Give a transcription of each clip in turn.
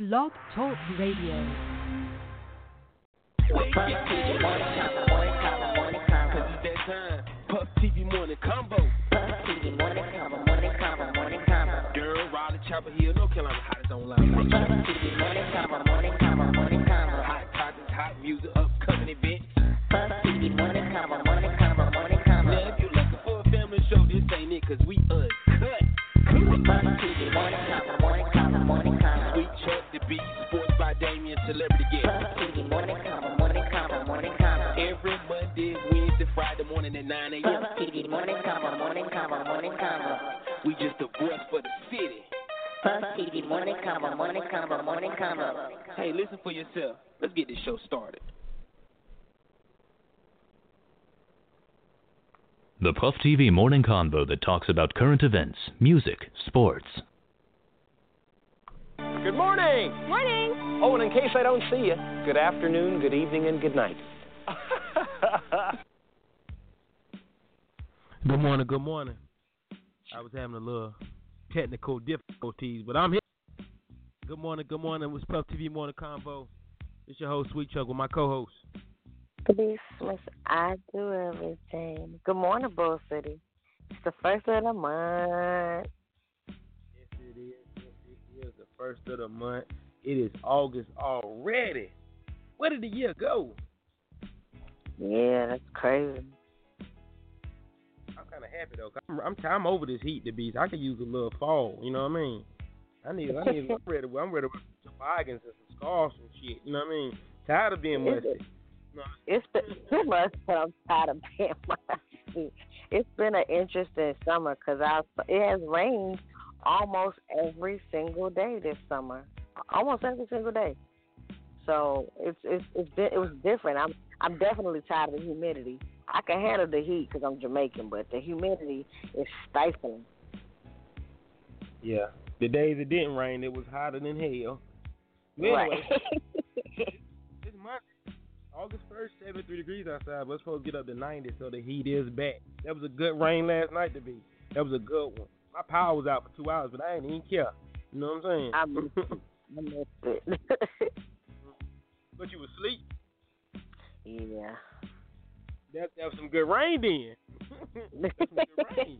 Blog Talk Radio. Puff TV morning combo. Puff TV morning combo, morning combo, morning combo. Girl, Raleigh, Chapel Hill, North Carolina, online. Puff TV morning combo, morning combo, morning combo. Hot topics, hot music, upcoming events. Puff TV morning combo, morning combo, morning combo. Now, if you're looking for a family show, this ain't it, cause we uncut. Damien, celebrity guest. Puff TV morning combo, morning combo, morning combo. Every Monday, Wednesday, Friday morning at 9 a.m. Puff TV morning combo, morning combo, morning combo. We just the voice for the city. Puff TV morning combo, morning combo, morning combo. Hey, listen for yourself. Let's get this show started. The Puff TV morning convo that talks about current events, music, sports. Good morning. Morning. Oh, and in case I don't see you, good afternoon, good evening, and good night. Good morning, good morning. I was having a little technical difficulties, but I'm here. Good morning, good morning. It's Puff TV Morning Convo. It's your host, Sweet Chuck, with my co-host. Caboose Smith, I do everything. Good morning, Bull City. It's the first of the month. First of the month. It is August already. Where did the year go? Yeah, that's crazy. I'm kind of happy though. 'cause I'm, I'm I'm over this heat, the beast. I could use a little fall. You know what I mean? I need I need I'm ready. I'm ready with some toboggans and some scarves and shit. You know what I mean? Tired of being musty. No, It's been too much, but I'm tired of being musty. It's been an interesting summer because I it has rained almost every single day this summer, almost every single day. So it's it's it's it was different. I'm I'm definitely tired of the humidity. I can handle the heat because I'm Jamaican, but the humidity is stifling. Yeah. The days it didn't rain, it was hotter than hell. But anyway, Right. it's Monday, August first, seventy three degrees outside. We're supposed to get up to ninety, so the heat is back. That was a good rain last night to be. That was a good one. My power was out for two hours, but I ain't even care. You know what I'm saying? I missed it. I missed it. but you was asleep. yeah. That that was some good rain then. That's good rain.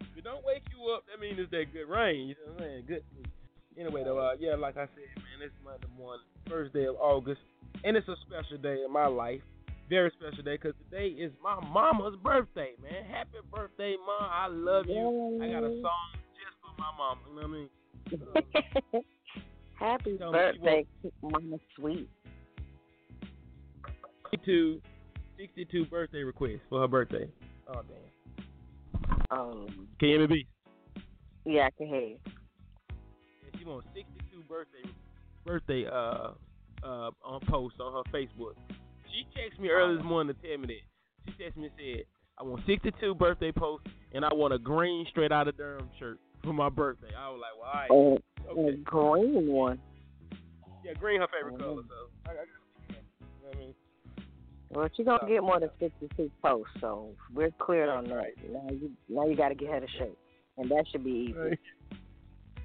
If it don't wake you up, that means it's that good rain. You know what I'm saying? Good. Anyway, though, uh, yeah, like I said, man, it's Monday morning, first day of August, and it's a special day in my life. Very special day because today is my mama's birthday, man. Happy birthday, mom. I love you. I got a song just for my mama. You know what I mean? Happy Tell me what you birthday, Mama Sweet. 62, 62 birthday requests for her birthday. Oh, damn. Um, Can you hear me, yeah, I can hear you. and she wants 62 birthday birthday uh uh on post on her Facebook. She texted me earlier this morning to tell me that. She texted me and said, I want 62 birthday posts and I want a green straight out of Durham shirt for my birthday. I was like, well, all right. Oh, a green one. Yeah, green her favorite color, so I, I you know I mean? Well, she's gonna get more than fifty-two posts, so we're clear on that. Right. Now you, now you got to get her the shirt, and that should be easy. Right.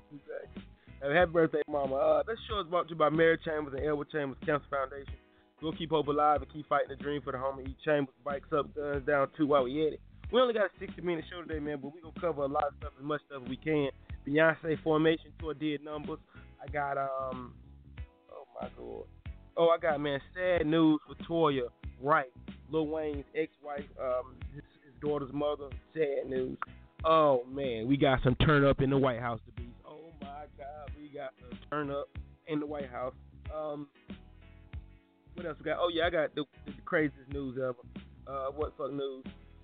Exactly. Uh, happy birthday, Mama. Uh, this show is brought to you by Mary Chambers and Edward Chambers Cancer Foundation. We'll keep hope alive and keep fighting the dream for the home of each Chambers. Bikes up, guns down, too, while we at it. We only got a 60 minute show today, man, but we going to cover a lot of stuff, as much stuff as we can. Beyonce Formation Tour did numbers. I got, um, oh my God. Oh, I got, man, sad news for Toya Wright, Lil Wayne's ex wife, um, his, his daughter's mother. Sad news. Oh, man, we got some turn up in the White House to be. Oh my God, we got some turn up in the White House. Um, what else we got? Oh yeah, I got the, the craziest news ever. Uh, what fuck news?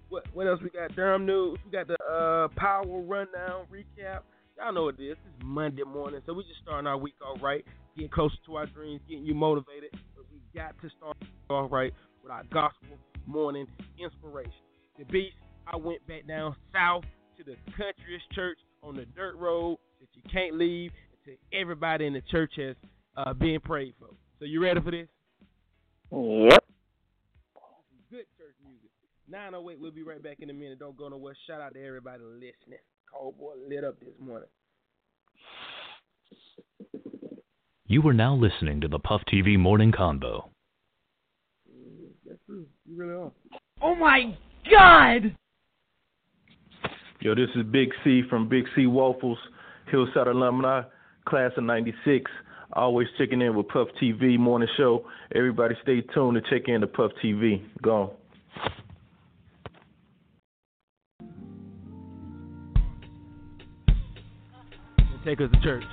What what else we got? Durham news. We got the uh power rundown recap. Y'all know what it is. It's Monday morning, so we just starting our week all right, getting closer to our dreams, getting you motivated. But we got to start off right with our gospel morning inspiration. The beast. I went back down south to the countryest church on the dirt road that you can't leave until everybody in the church has uh, been prayed for. So you ready for this? Yep. Good church music. 908, we'll be right back in a minute. Don't go nowhere. Shout out to everybody listening. Cold boy lit up this morning. You are now listening to the Puff TV Morning Convo. That's true. You really are. Oh my God! Yo, this is Big C from Big C Waffles, Hillside alumni, class of '96. Always checking in with Puff TV morning show. Everybody, stay tuned to check in to Puff TV. Go. Take us to church.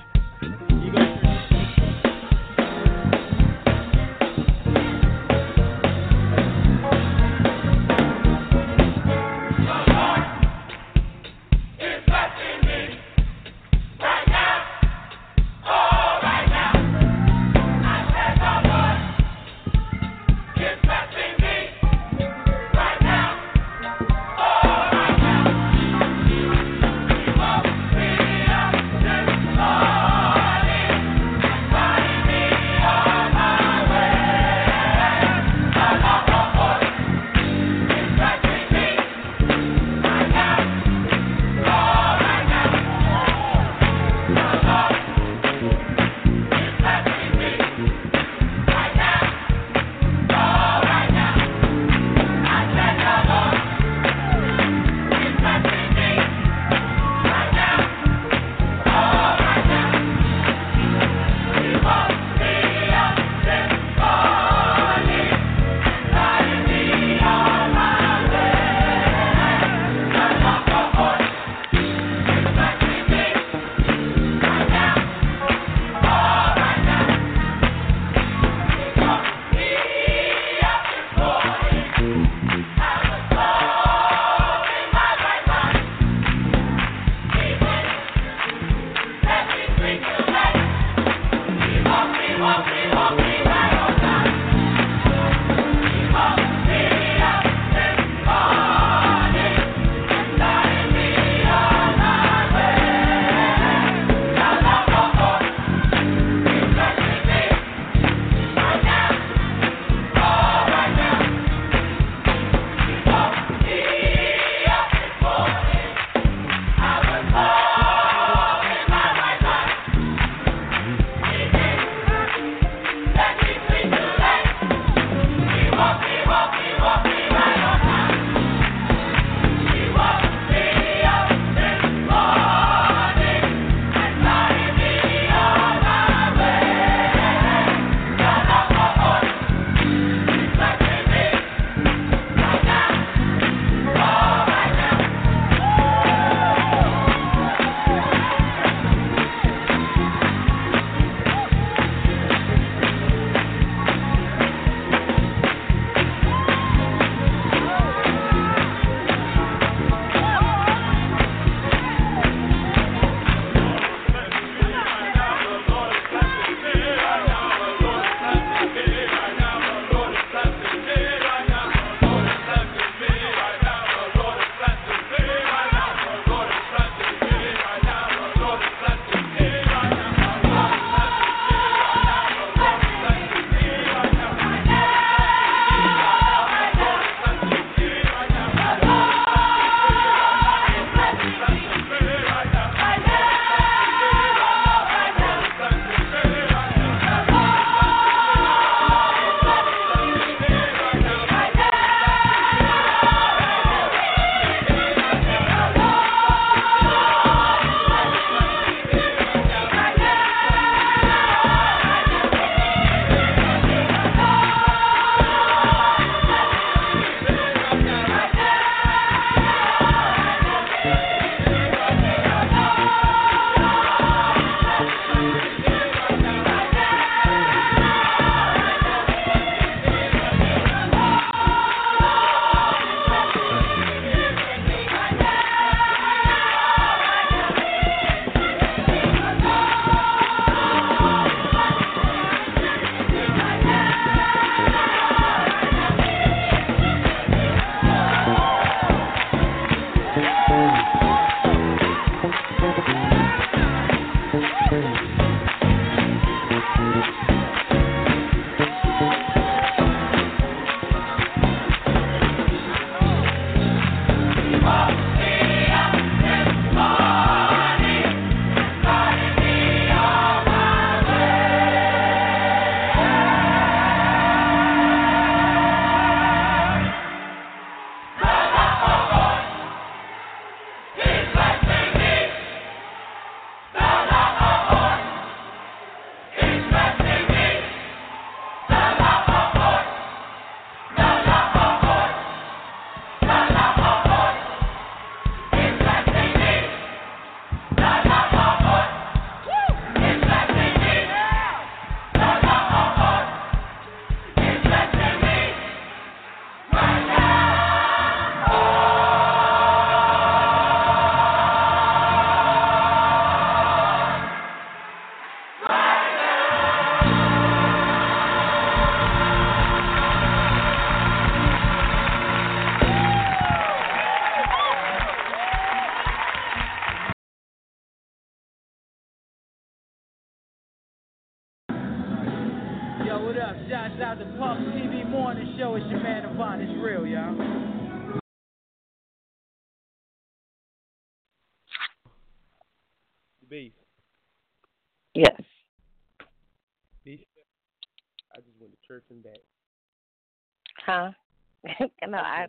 No, I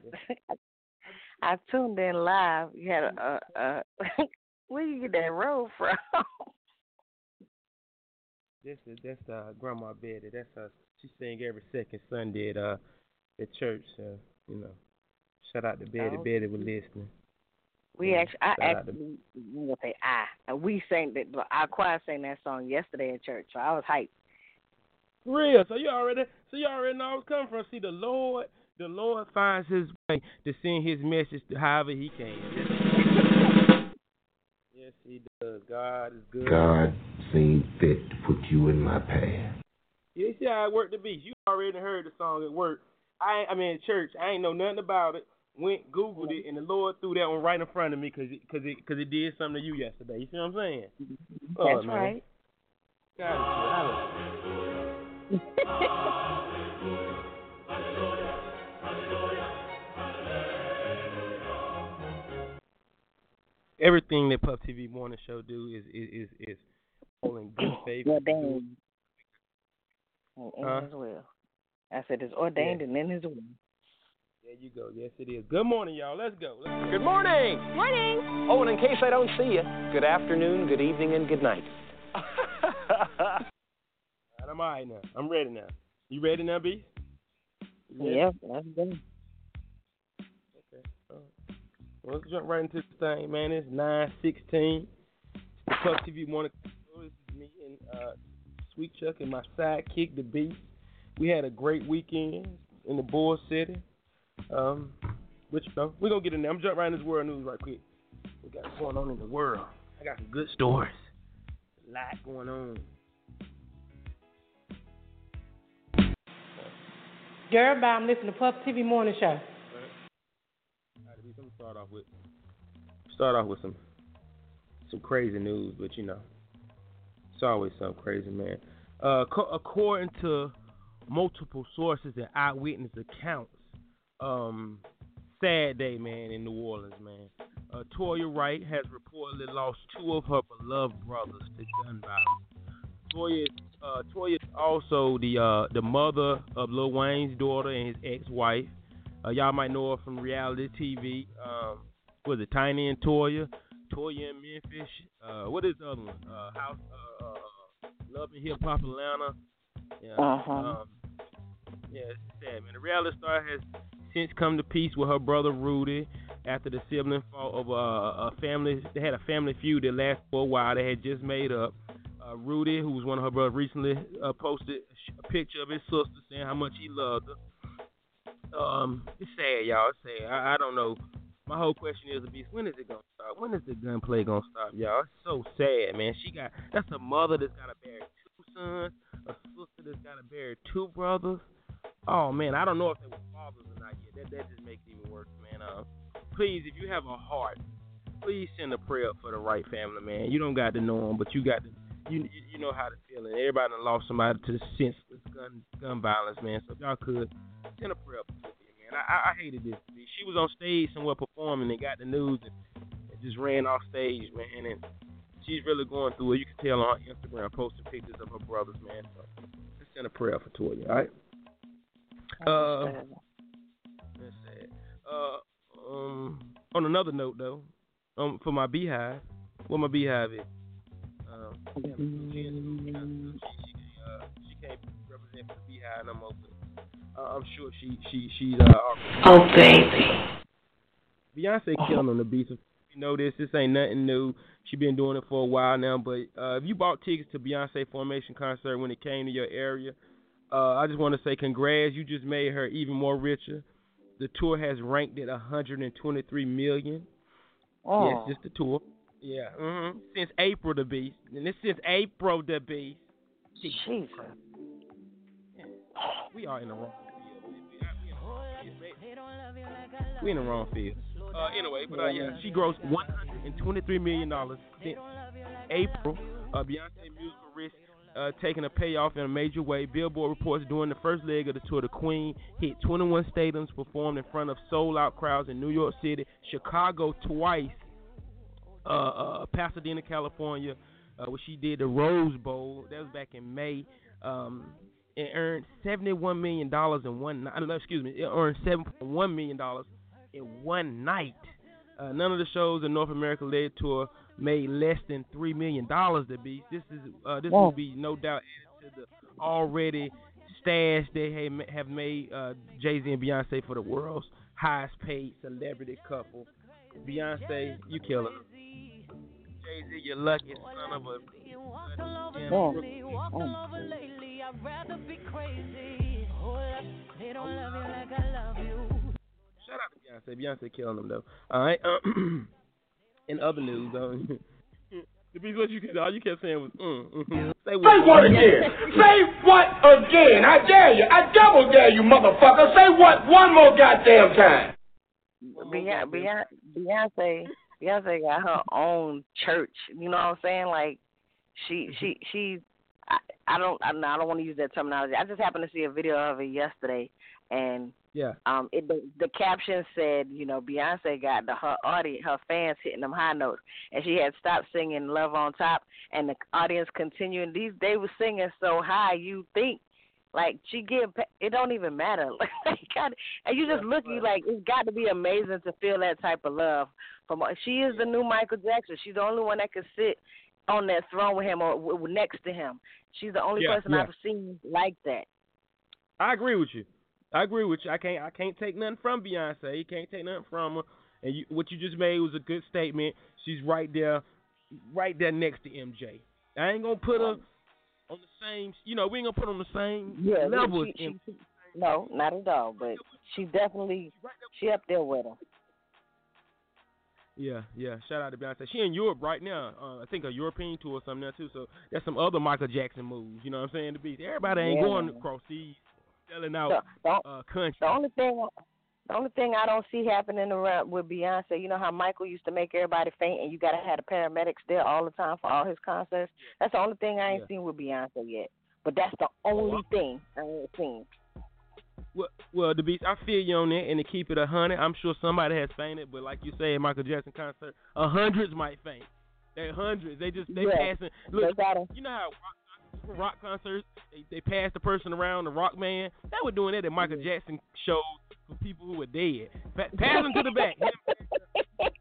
I tuned in live. You had a, a, a where you get that road from? This is that's uh grandma Betty. That's uh she sing every second Sunday at uh at church. So you know, shout out to Betty. Oh. Betty was listening. We Yeah, actually, I to- actually, gonna say I. We sang that. Our choir sang that song yesterday at church, so I was hyped. Real. So you already so you already know I was coming from. See the Lord the Lord finds his way to send his message to however he can. yes, he does. God is good. God seemed fit to put you in my path. You see how it worked the beast. You already heard the song at work. I I mean church. I ain't know nothing about it. Went Googled it and the Lord threw that one right in front of me because it, cause it, cause it did something to you yesterday. You see what I'm saying? Oh, That's man. right. God, Everything that Puff TV Morning Show do is is is, is all in good faith. ordained. And in Huh? His will. I said it's ordained and in His will. There you go. Yes, it is. Good morning, y'all. Let's go. Let's go. Good morning. Morning. Oh, and in case I don't see you, good afternoon, good evening, and good night. Alright, I'm all right now. I'm ready now. You ready now, B? You ready? Well, let's jump right into this thing, man. It's nine sixteen. The Puff TV morning. This is me and uh, Sweet Chuck and my sidekick, the Beast. We had a great weekend in the Bull City. Um, which you know, we're gonna get in there. I'm jump right in this world news right quick. We got what's going on in the world. I got some good stories. A lot going on. Girl. I'm listening to Puff TV Morning Show. Start off with start off with some some crazy news, but you know, it's always something crazy, man. Uh, co- according to multiple sources and eyewitness accounts, um, sad day, man, in New Orleans, man. Uh, Toya Wright has reportedly lost two of her beloved brothers to gun violence. Toya, uh, Toya is also the uh, the mother of Lil Wayne's daughter and his ex-wife. Uh, y'all might know her from reality TV. Um, was it Tiny and Toya? Toya and Memphis. Uh, what is the other one? Uh, House, uh, uh, Love and Hip Hop Atlanta. Yeah. Uh-huh. Um, yeah, it's sad, man. The reality star has since come to peace with her brother Rudy after the sibling fought over uh, a family. They had a family feud that lasted for a while. They had just made up. Uh, Rudy, who was one of her brothers, recently uh, posted a a picture of his sister saying how much he loved her. Um, it's sad, y'all. It's sad. I, I don't know. My whole question is, Beast, when is it gonna stop? When is the gunplay gonna stop, y'all? It's so sad, man. She got that's a mother that's gotta bear two sons, a sister that's gotta bear two brothers. Oh man, I don't know if they were fathers or not yet. That that just makes it even worse, man. Uh, please, if you have a heart, please send a prayer up for the Wright family, man. You don't got to know them, but you got to. You you, know how to feel it. Everybody lost somebody to the senseless gun gun violence, man. So if y'all could send a prayer for me, man. I, I, hated this. She was on stage somewhere performing and got the news and, and just ran off stage, man. And she's really going through it. You can tell on her Instagram posting pictures of her brothers, man. So just send a prayer for Toya, all right? Uh, that's sad. Uh, um, on another note though, um, for my BeyHive, what my BeyHive is, um, she, she, uh, she can't represent the BeyHive no more. But, uh, I'm sure she she she's uh. Oh, baby. Beyonce killing on the beats. You know this. This ain't nothing new. She been doing it for a while now. But uh, if you bought tickets to Beyonce Formation concert when it came to your area, uh, I just want to say congrats. You just made her even more richer. The tour has ranked at 123 million. Oh. Yes, just the tour. Yeah. hmm Since April the beast, and it's since April the beast. Jesus. We are in the wrong. We in the wrong field. Uh, anyway, but uh, yeah, she grossed 123 million dollars since April. Uh, Beyonce musical risk uh, taking a payoff in a major way. Billboard reports during the first leg of the tour, the Queen hit 21 stadiums, performed in front of sold-out crowds in New York City, Chicago twice, uh, uh, Pasadena, California, uh, where she did the Rose Bowl. That was back in May. Um, and earned 71 million dollars in one night. Excuse me, it earned 7.1 million dollars in one night. Uh, none of the shows in North America led tour made less than three million dollars. To be this is uh, this will be no doubt added to the already stash they have made uh, Jay Z and Beyonce for the world's highest paid celebrity couple. Beyonce, you kill it. Jay Z, you're lucky son of a. Oh. Oh. Shout out to Beyonce. Beyonce killing them though. All right. in other news, though. The beast, what you all you kept saying was, mm, mm, say, what, say what again? say what again? I dare you. I double dare you, motherfucker. Say what one more goddamn time. Beyonce, Beyonce, Beyonce got her own church. You know what I'm saying? Like, she, she, she. I, I don't, I, I don't want to use that terminology. I just happened to see a video of it yesterday, and yeah. Um. It the, the caption said, you know, Beyonce got the her audience, her fans hitting them high notes, and she had stopped singing "Love on Top," and the audience continuing. These they were singing so high, you think like she get it don't even matter. Like God, and you just look, you like it's got to be amazing to feel that type of love from. She is the new Michael Jackson. She's the only one that can sit on that throne with him or w- next to him. She's the only yeah, person yeah. I've seen like that. I agree with you. I agree with you. I can't I can't take nothing from Beyonce. You can't take nothing from her. And you, what you just made was a good statement. She's right there, right there next to MJ. I ain't gonna put her um, on the same. You know, we ain't gonna put her on the same yeah, level. She, she, she, no, not at all. But she definitely she up there with her. Yeah, yeah. Shout out to Beyonce. She in Europe right now. Uh, I think a European tour or something there too. So that's some other Michael Jackson moves. You know what I'm saying? To be everybody ain't yeah. going across seas selling out the, uh, country. The only thing, the only thing I don't see happening around with Beyonce, you know how Michael used to make everybody faint, and you gotta have the paramedics there all the time for all his concerts. That's the only thing I ain't yeah. seen with Beyonce yet. But that's the only thing I ain't seen. Well, well, the beast, I feel you on that, and to keep it a hundred, I'm sure somebody has fainted, but like you say, Michael Jackson concert, a hundreds might faint. They're hundreds. They just they yeah. passing. Look, gotta, you know how rock, rock concerts they they pass the person around the rock man. They were doing that at Michael yeah. Jackson shows for people who were dead. Pa- pass them to the back.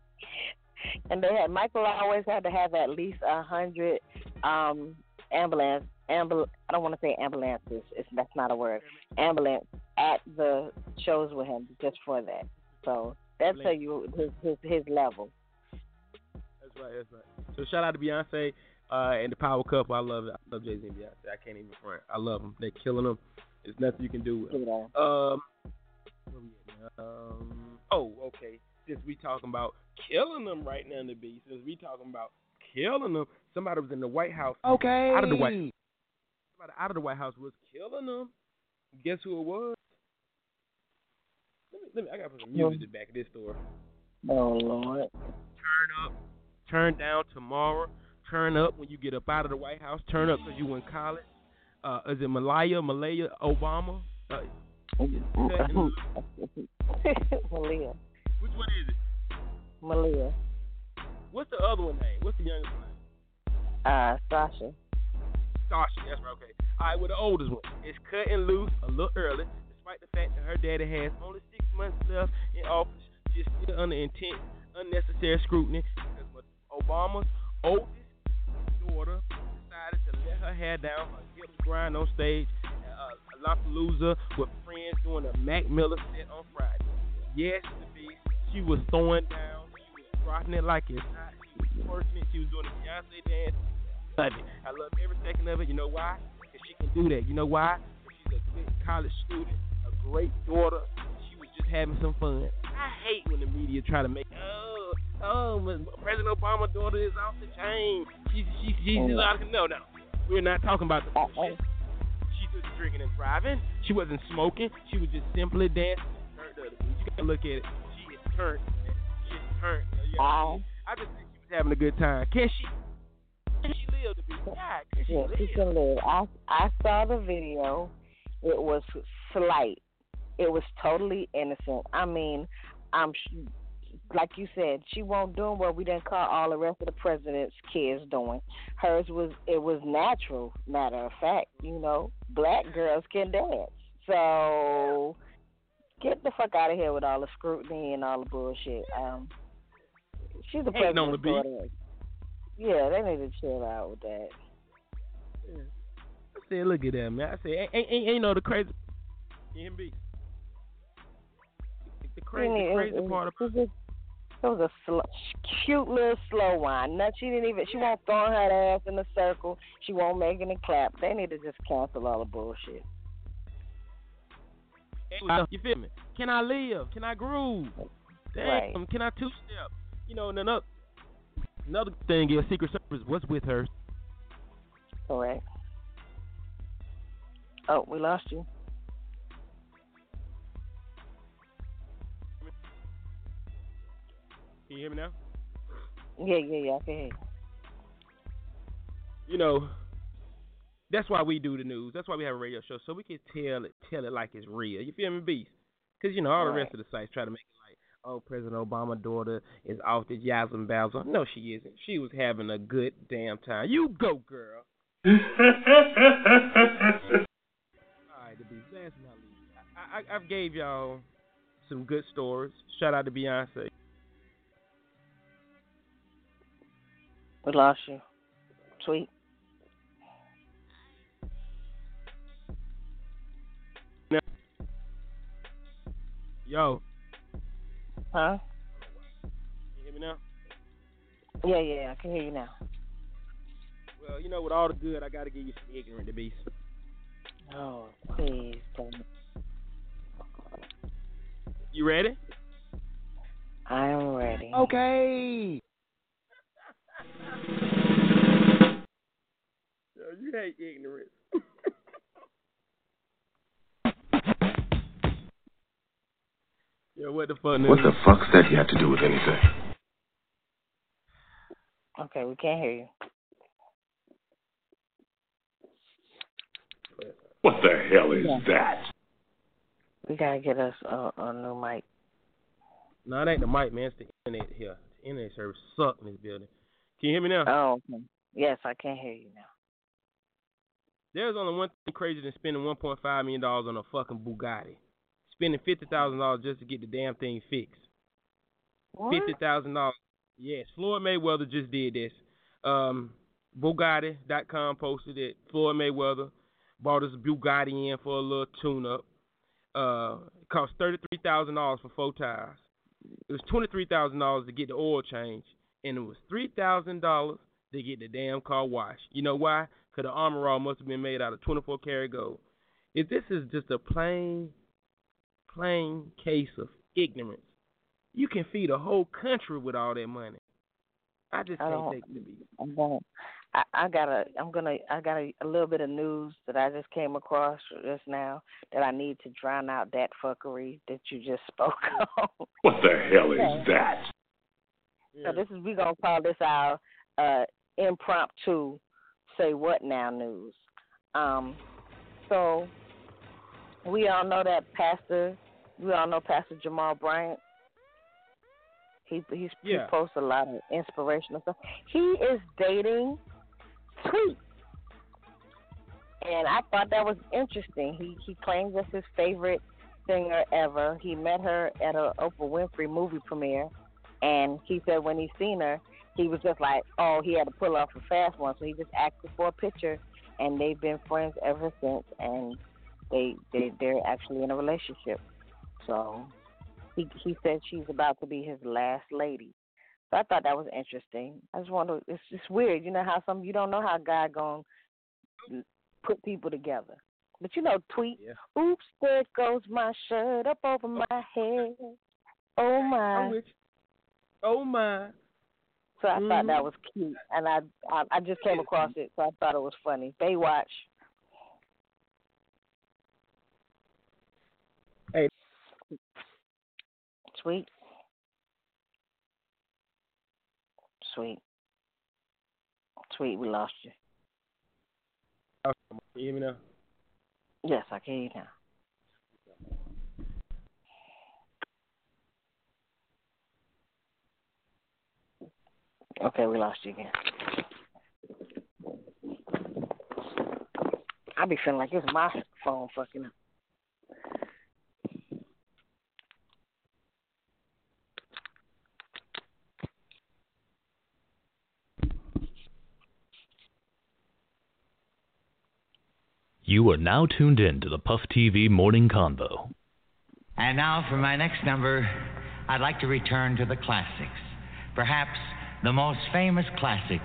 and they had Michael always had to have at least a hundred um ambulance ambul I don't want to say ambulances. It's that's not a word. Ambulance at the shows with him just for that. So that's tell you his his his level. That's right. That's right. So shout out to Beyonce uh, and the Power Couple. I love it. I love Jay Z and Beyonce. I can't even front. I love them. They're killing them. There's nothing you can do with them. Yeah. Um, um. Oh, okay. Since we talking about killing them right now in the beat, since we talking about killing them, somebody was in the White House. Okay. Out of the White. Somebody out of the White House was killing them. Guess who it was? Let me. Let me. I gotta put some music in back of this store. Oh Lord. Turn up. Turn down tomorrow. Turn up when you get up out of the White House. Turn up because you in college. Uh, is it Malaya, Malaya Obama? Uh, Malia. Which one is it? Malia. What's the other one name? What's the youngest one? Uh, Sasha. Sasha, that's right. Okay. All right, well the oldest one. It's cutting loose a little early, despite the fact that her daddy has only six months left in office. She's still under intense, unnecessary scrutiny because Obama's oldest daughter decided to let her hair down, her hips grind on stage at uh, Lollapalooza with friends doing a Mac Miller set on Friday. Yes, the beast. She was throwing down. Rocking it like it's hot. She was it. She was doing the Beyonce dance. Love it. I love every second of it. You know why? Because she can do that. You know why? She's a good college student, a great daughter. She was just having some fun. I hate when the media try to make, oh, oh, President Obama's daughter is off the chain. She, she, she's just oh. out of, no, no. We're not talking about the bullshit. She was drinking and driving. She wasn't smoking. She was just simply dancing. You gotta look at it. She is turned. She is turned. Know, I just think she was having a good time. Can she? Can she live to be. God, she Yeah, live? she can live. I I saw the video. It was slight. It was totally innocent. I mean, I'm sh- like you said, she won't do what we didn't call all the rest of the president's kids doing. Hers was it was natural. Matter of fact, you know, black girls can dance. So get the fuck out of here with all the scrutiny and all the bullshit. Um, she's the Hating on the beat. Yeah, they need to chill out with that. I said, look at that, man. I said, ain't, ain't, ain't know the crazy. Be. The crazy, It- the crazy it- part it about was a- It was a slow, cute little slow wine. No, she didn't even. She won't throw her ass in a circle. She won't make any clap. They need to just cancel all the bullshit. You feel me? Can I live? Can I groove? Damn, Right. can I two step? You know, and another another thing is Secret Service was with her. Correct. Oh, we lost you. Can you hear me now? Yeah, yeah, yeah. I can hear you. You know, that's why we do the news. That's why we have a radio show so we can tell it tell it like it's real. You feel me, beast? Because you know all the rest of the sites try to make it oh, President Obama's daughter is off the Yazzle Bazzle. No, she isn't. She was having a good damn time. You go, girl. All right, the beast. Last but not least, I, I, I've gave y'all some good stories. Shout out to Beyonce. We lost you. Sweet. Yo, Huh? you hear me now? Yeah, yeah. I can hear you now. Well, you know, with all the good, I got to give you some ignorant, the beast. Oh, please don't. You ready? I am ready. Okay. Yo, you hate ignorance. Yo, what the fuck? What the fuck's that have to do with anything? Okay, we can't hear you. What the hell is Yeah. that? We gotta get us a, a new mic. No, it ain't the mic, man. It's the internet here. The internet service suck in this building. Can you hear me now? Oh, okay. Yes, I can hear you now. There's only one thing crazier than spending 1.5 million dollars on a fucking Bugatti. Spending fifty thousand dollars just to get the damn thing fixed. What? Fifty thousand dollars. Yes, Floyd Mayweather just did this. Um, Bugatti.com posted it. Floyd Mayweather bought his Bugatti in for a little tune-up. Uh, it cost thirty-three thousand dollars for four tires. It was twenty-three thousand dollars to get the oil change, and it was three thousand dollars to get the damn car washed. You know why? Because the armor all must have been made out of twenty-four karat gold. If this is just a plain, plain case of ignorance, you can feed a whole country with all that money. I just I can't don't- take the beat. I'm gonna. I, I got a. I'm gonna. I got a, a little bit of news that I just came across just now that I need to drown out that fuckery that you just spoke on. What the hell is Okay. that? So this is we gonna call this our uh, impromptu say what now news. Um, so we all know that Pastor. We all know Pastor Jamal Bryant. He he's, Yeah. he posts a lot of inspirational stuff. He is dating Tweet. And I thought that was interesting. He he claims that's his favorite singer ever. He met her at a Oprah Winfrey movie premiere and he said when he seen her, he was just like, Oh, he had to pull off a fast one, so he just asked her for a picture and they've been friends ever since and they they they're actually in a relationship. So he he said she's about to be his last lady. So I thought that was interesting. I just wonder it's just weird, you know how some you don't know how God gonna put people together. But you know, tweet, oops, there goes my shirt up over my head. Oh my. Oh my. So I thought that Mhm. was cute, and I, I I just came across it, so I thought it was funny. Baywatch. Hey. Sweet. Sweet. sweet. We lost you. Can you hear me now? Yes, I can hear you now. Okay, we lost you again. I be feeling like it's my phone fucking up. You are now tuned in to the Puff TV Morning Convo. And now for my next number, I'd like to return to the classics. Perhaps the most famous classic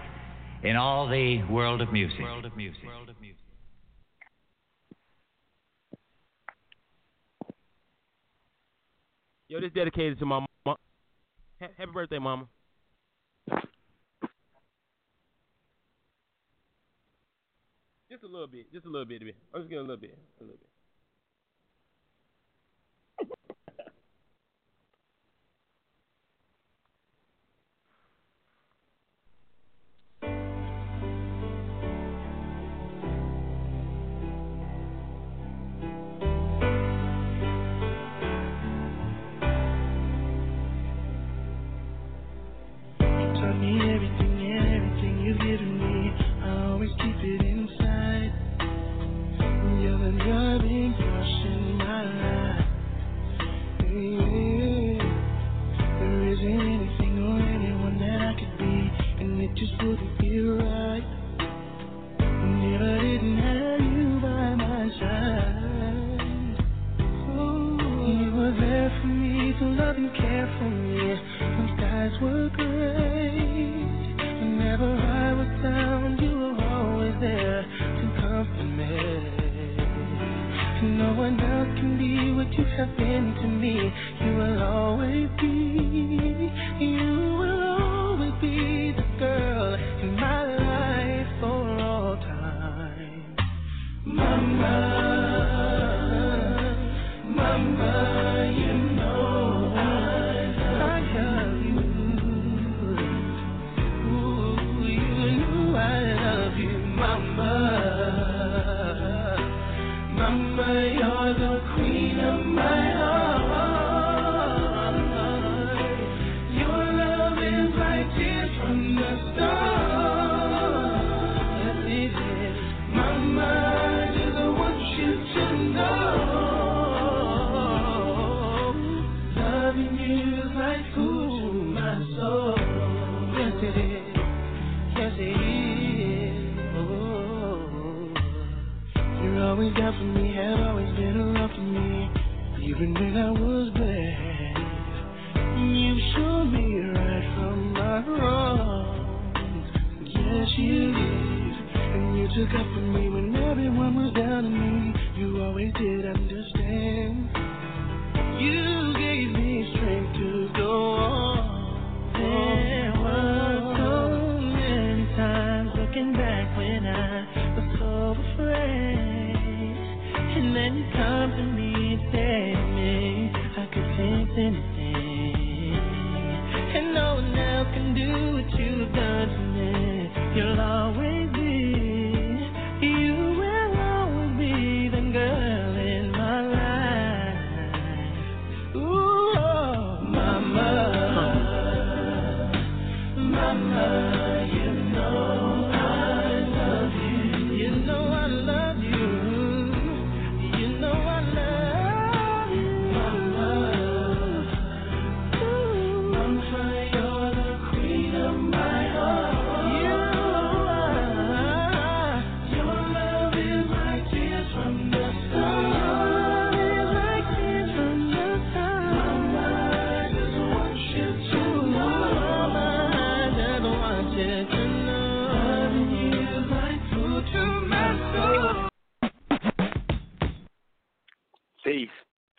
in all the world of music. World of music. World of music. Yo, this dedicated to my mom. Happy birthday, mama. Just a little bit. Just a little bit. I'm just getting a little bit. A little bit.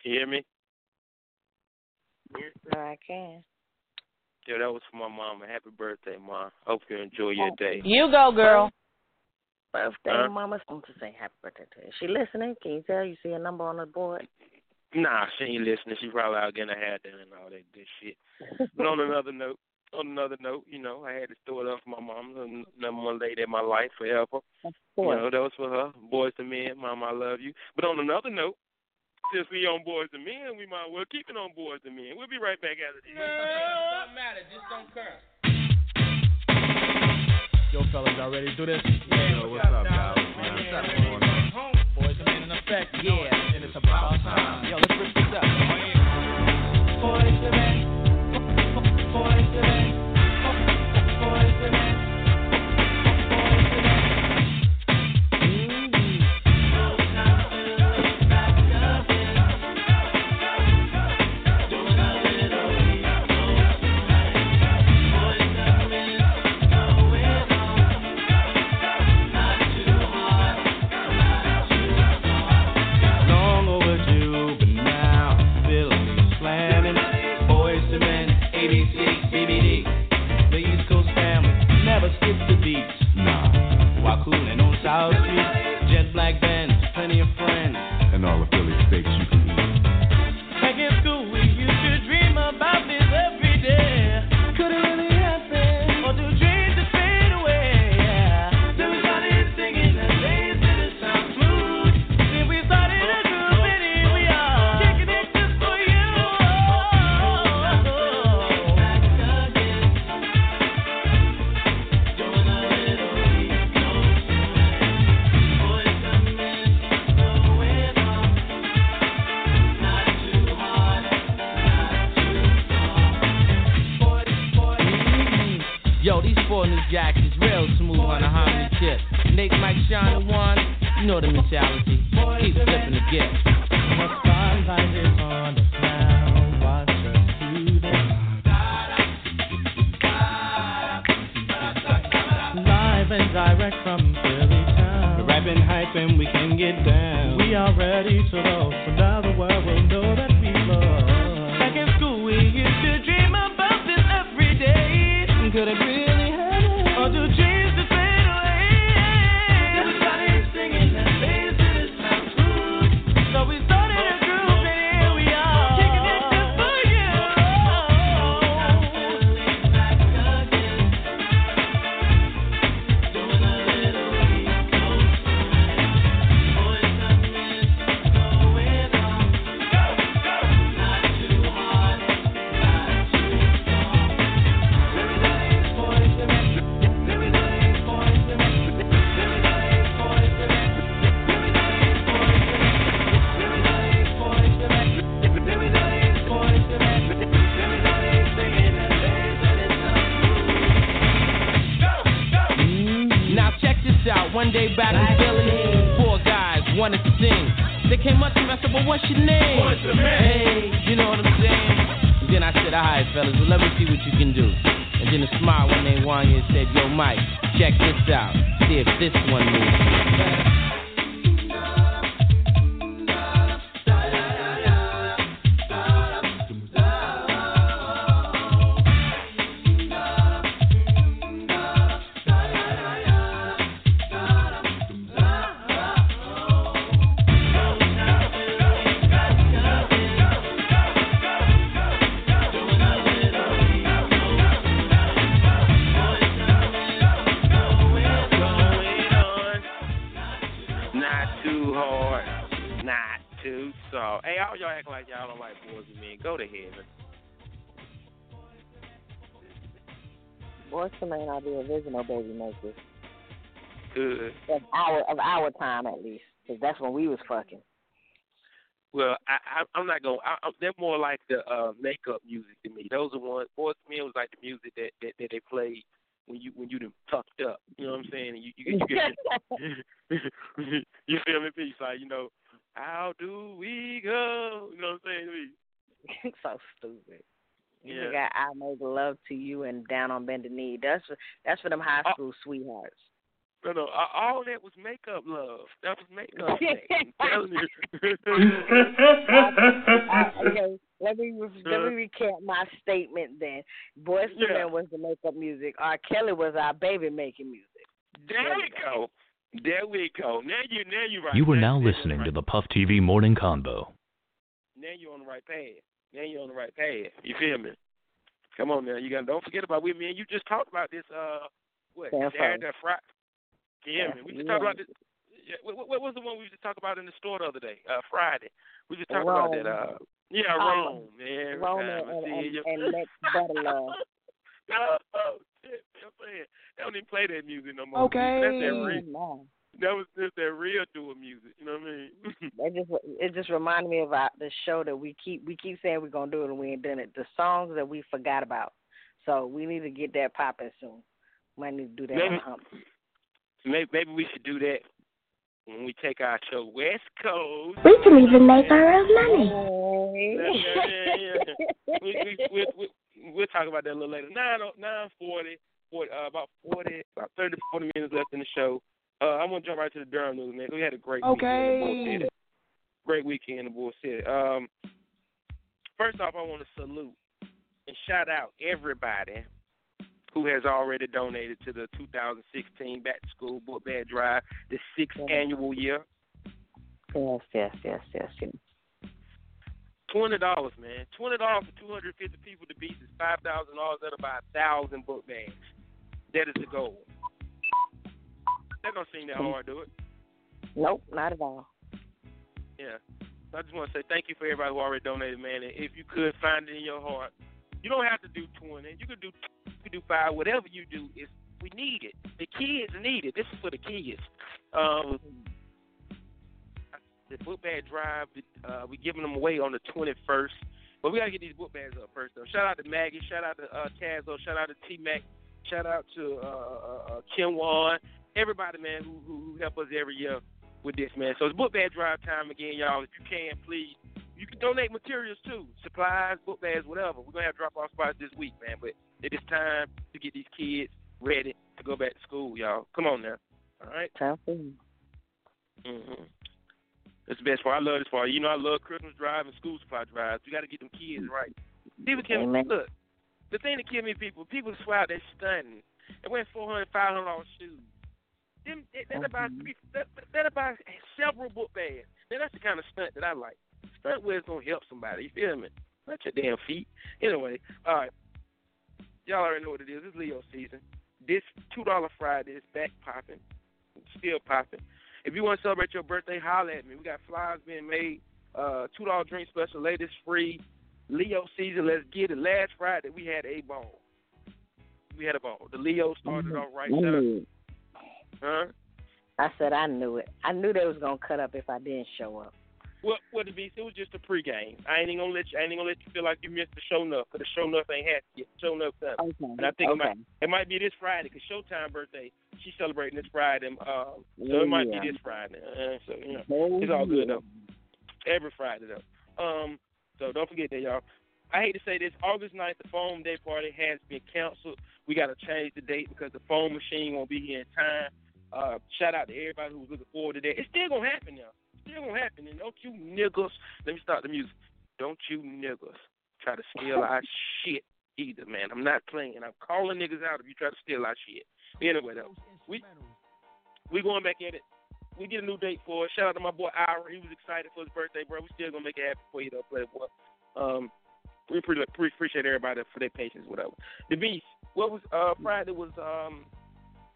You hear me? No, I can. Yeah, that was for my mama. Happy birthday, mom. Hope you enjoy your day. You go, girl. Birthday, Huh? Mama. I'm to say happy birthday to her. Is she listening? Can you tell? You see a number on the board? Nah, she ain't listening. She probably out getting her hair done and all that good shit. but on another note, on another note, you know, I had to throw it up for my mom, the number one lady in my life forever. Of You know, that was for her. Boys to men, mom, I love you. But on another note, since we on boys to men, we might as well keep it on boys to men. We'll be right back after this. Don't matter, just don't curse. Yo, fellas, y'all ready to do this? Yeah, Yo, what's up, guys? Man, what's up, man? Boys and men in effect, yeah. And it's about time. Yo, let's rip this up. Boys to men. Boys to men. Boys to men. Direct from Philly town. Rapping hype and we can get down. We are ready to roll, so now the world will know that I, I'm not gonna. I, I, they're more like the uh, makeup music to me. Those are ones. Boys to Men was like the music that, that that they played when you when you done tucked up. You know what I'm saying? And you you get you get you feel me? Peace. Like you know, how do we go? You know what I'm saying? so stupid. You Yeah. forgot I make love to you and down on bended knee. That's for, that's for them high Uh, school sweethearts. No, no, all that was makeup love. That was makeup. sex. I'm telling you. okay, let me re- let me recant my statement then. Boys to Yeah. Men was the makeup music. R. Kelly was our baby making music. There we go. There we go. Now you, now you right. You are now Now you're listening to the Puff TV Morning Convo. Now you're on the right path. Now you're on the right path. You feel me? Come on now, you got don't forget about we me and you just talked about this. Uh, what? San Saturday, Friday. Yeah, man. We just talked about this. Yeah, what, what was the one we just talked about in the store the other day? Uh, Friday. We just talked about that. Uh, yeah, Oh, Rome. Man, every Rome and, and, you. and Next Butta Love. oh, oh, shit. I'm saying they don't even play that music no more. Okay. That's that real. No. That was just that real doing music. You know what I mean? It just it just reminded me of our, the show that we keep we keep saying we're gonna do it and we ain't done it. The songs that we forgot about. So we need to get that popping soon. Might need to do that Maybe-. Maybe, maybe we should do that when we take our show West Coast. We can even make our own money. Yeah, yeah, yeah. we, we, we, we, we'll talk about that a little later. Nine o- nine forty, forty uh, about forty, about 30 40 minutes left in the show. Uh, I'm gonna jump right to the Durham news, man. We had a great Okay. weekend in the Bull City. Great weekend in the Bull City. Um, first off, I want to salute and shout out everybody who has already donated to the 2016 Back to School Book Bag Drive, the sixth mm-hmm. annual year. Yes, yes, yes, yes, yes. Twenty dollars, man. Twenty dollars for two hundred fifty people to beat is five thousand dollars. That'll buy a thousand book bags. That is the goal. That don't seem that mm-hmm. hard, do it? Nope, not at all. Yeah. So I just want to say thank you for everybody who already donated, man. And if you could find it in your heart, you don't have to do twenty. You can do you could do five. Whatever you do, is we need it. The kids need it. This is for the kids. Um, the book bag drive, uh, we giving them away on the 21st. But we gotta get these book bags up first, though. Shout out to Maggie. Shout out to uh. Shout out to T Mac. Shout out to uh, uh, uh, Kim Wan. Everybody, man, who, who who help us every year with this, man. So it's book bag drive time again, y'all. If you can, please. You can donate materials too, supplies, book bags, whatever. We're gonna have drop off spots this week, man. But it is time to get these kids ready to go back to school, y'all. Come on now. All right. Time for you. Mm-hmm. That's the best part. I love this part. You know, I love Christmas drive and school supply drives. We got to get them kids right. People can Amen. look. The thing that kill me, people, people swear they're stunting. They wear four hundred, five hundred dollars shoes. Them, they, that about three, that, that about several book bags. Now that's the kind of stunt that I like. Where it's gonna help somebody. You feel me? Not your damn feet. Anyway, all right. Y'all already know what it is. It's Leo season. This two dollar Friday is back popping, still popping. If you want to celebrate your birthday, holler at me. We got flyers being made. Uh, two dollar drink special, latest free. Leo season, let's get it. Last Friday we had a ball. We had a ball. The Leo started off right. Shout out- Huh? I said I knew it. I knew they was gonna cut up if I didn't show up. Well, well, to be, it was just a pregame. I ain't even gonna let you. I ain't even gonna let you feel like you missed the show enough. Cause the show enough ain't had yet. Show enough time. Okay. And I think it, might, it might be this Friday because Showtime birthday. She's celebrating this Friday. Um, so it might be this Friday. Uh, so you know, Oh, it's all good though. Every Friday though. Um, so don't forget that, y'all. I hate to say this, August 9th, the foam day party has been canceled. We got to change the date because the foam machine won't be here in time. Uh, shout out to everybody who's looking forward to that. It's still gonna happen now. Still gonna happen. And don't you niggas, let me start the music. Don't you niggas try to steal our shit either, man. I'm not playing. I'm calling niggas out if you try to steal our shit. Anyway, though, we we going back at it. We get a new date for it. Shout out to my boy Ira. He was excited for his birthday, bro. We still gonna make it happen for you, though, Playboy. Um, we pretty, pretty appreciate everybody for their patience, whatever. The Beast. What was uh Friday was um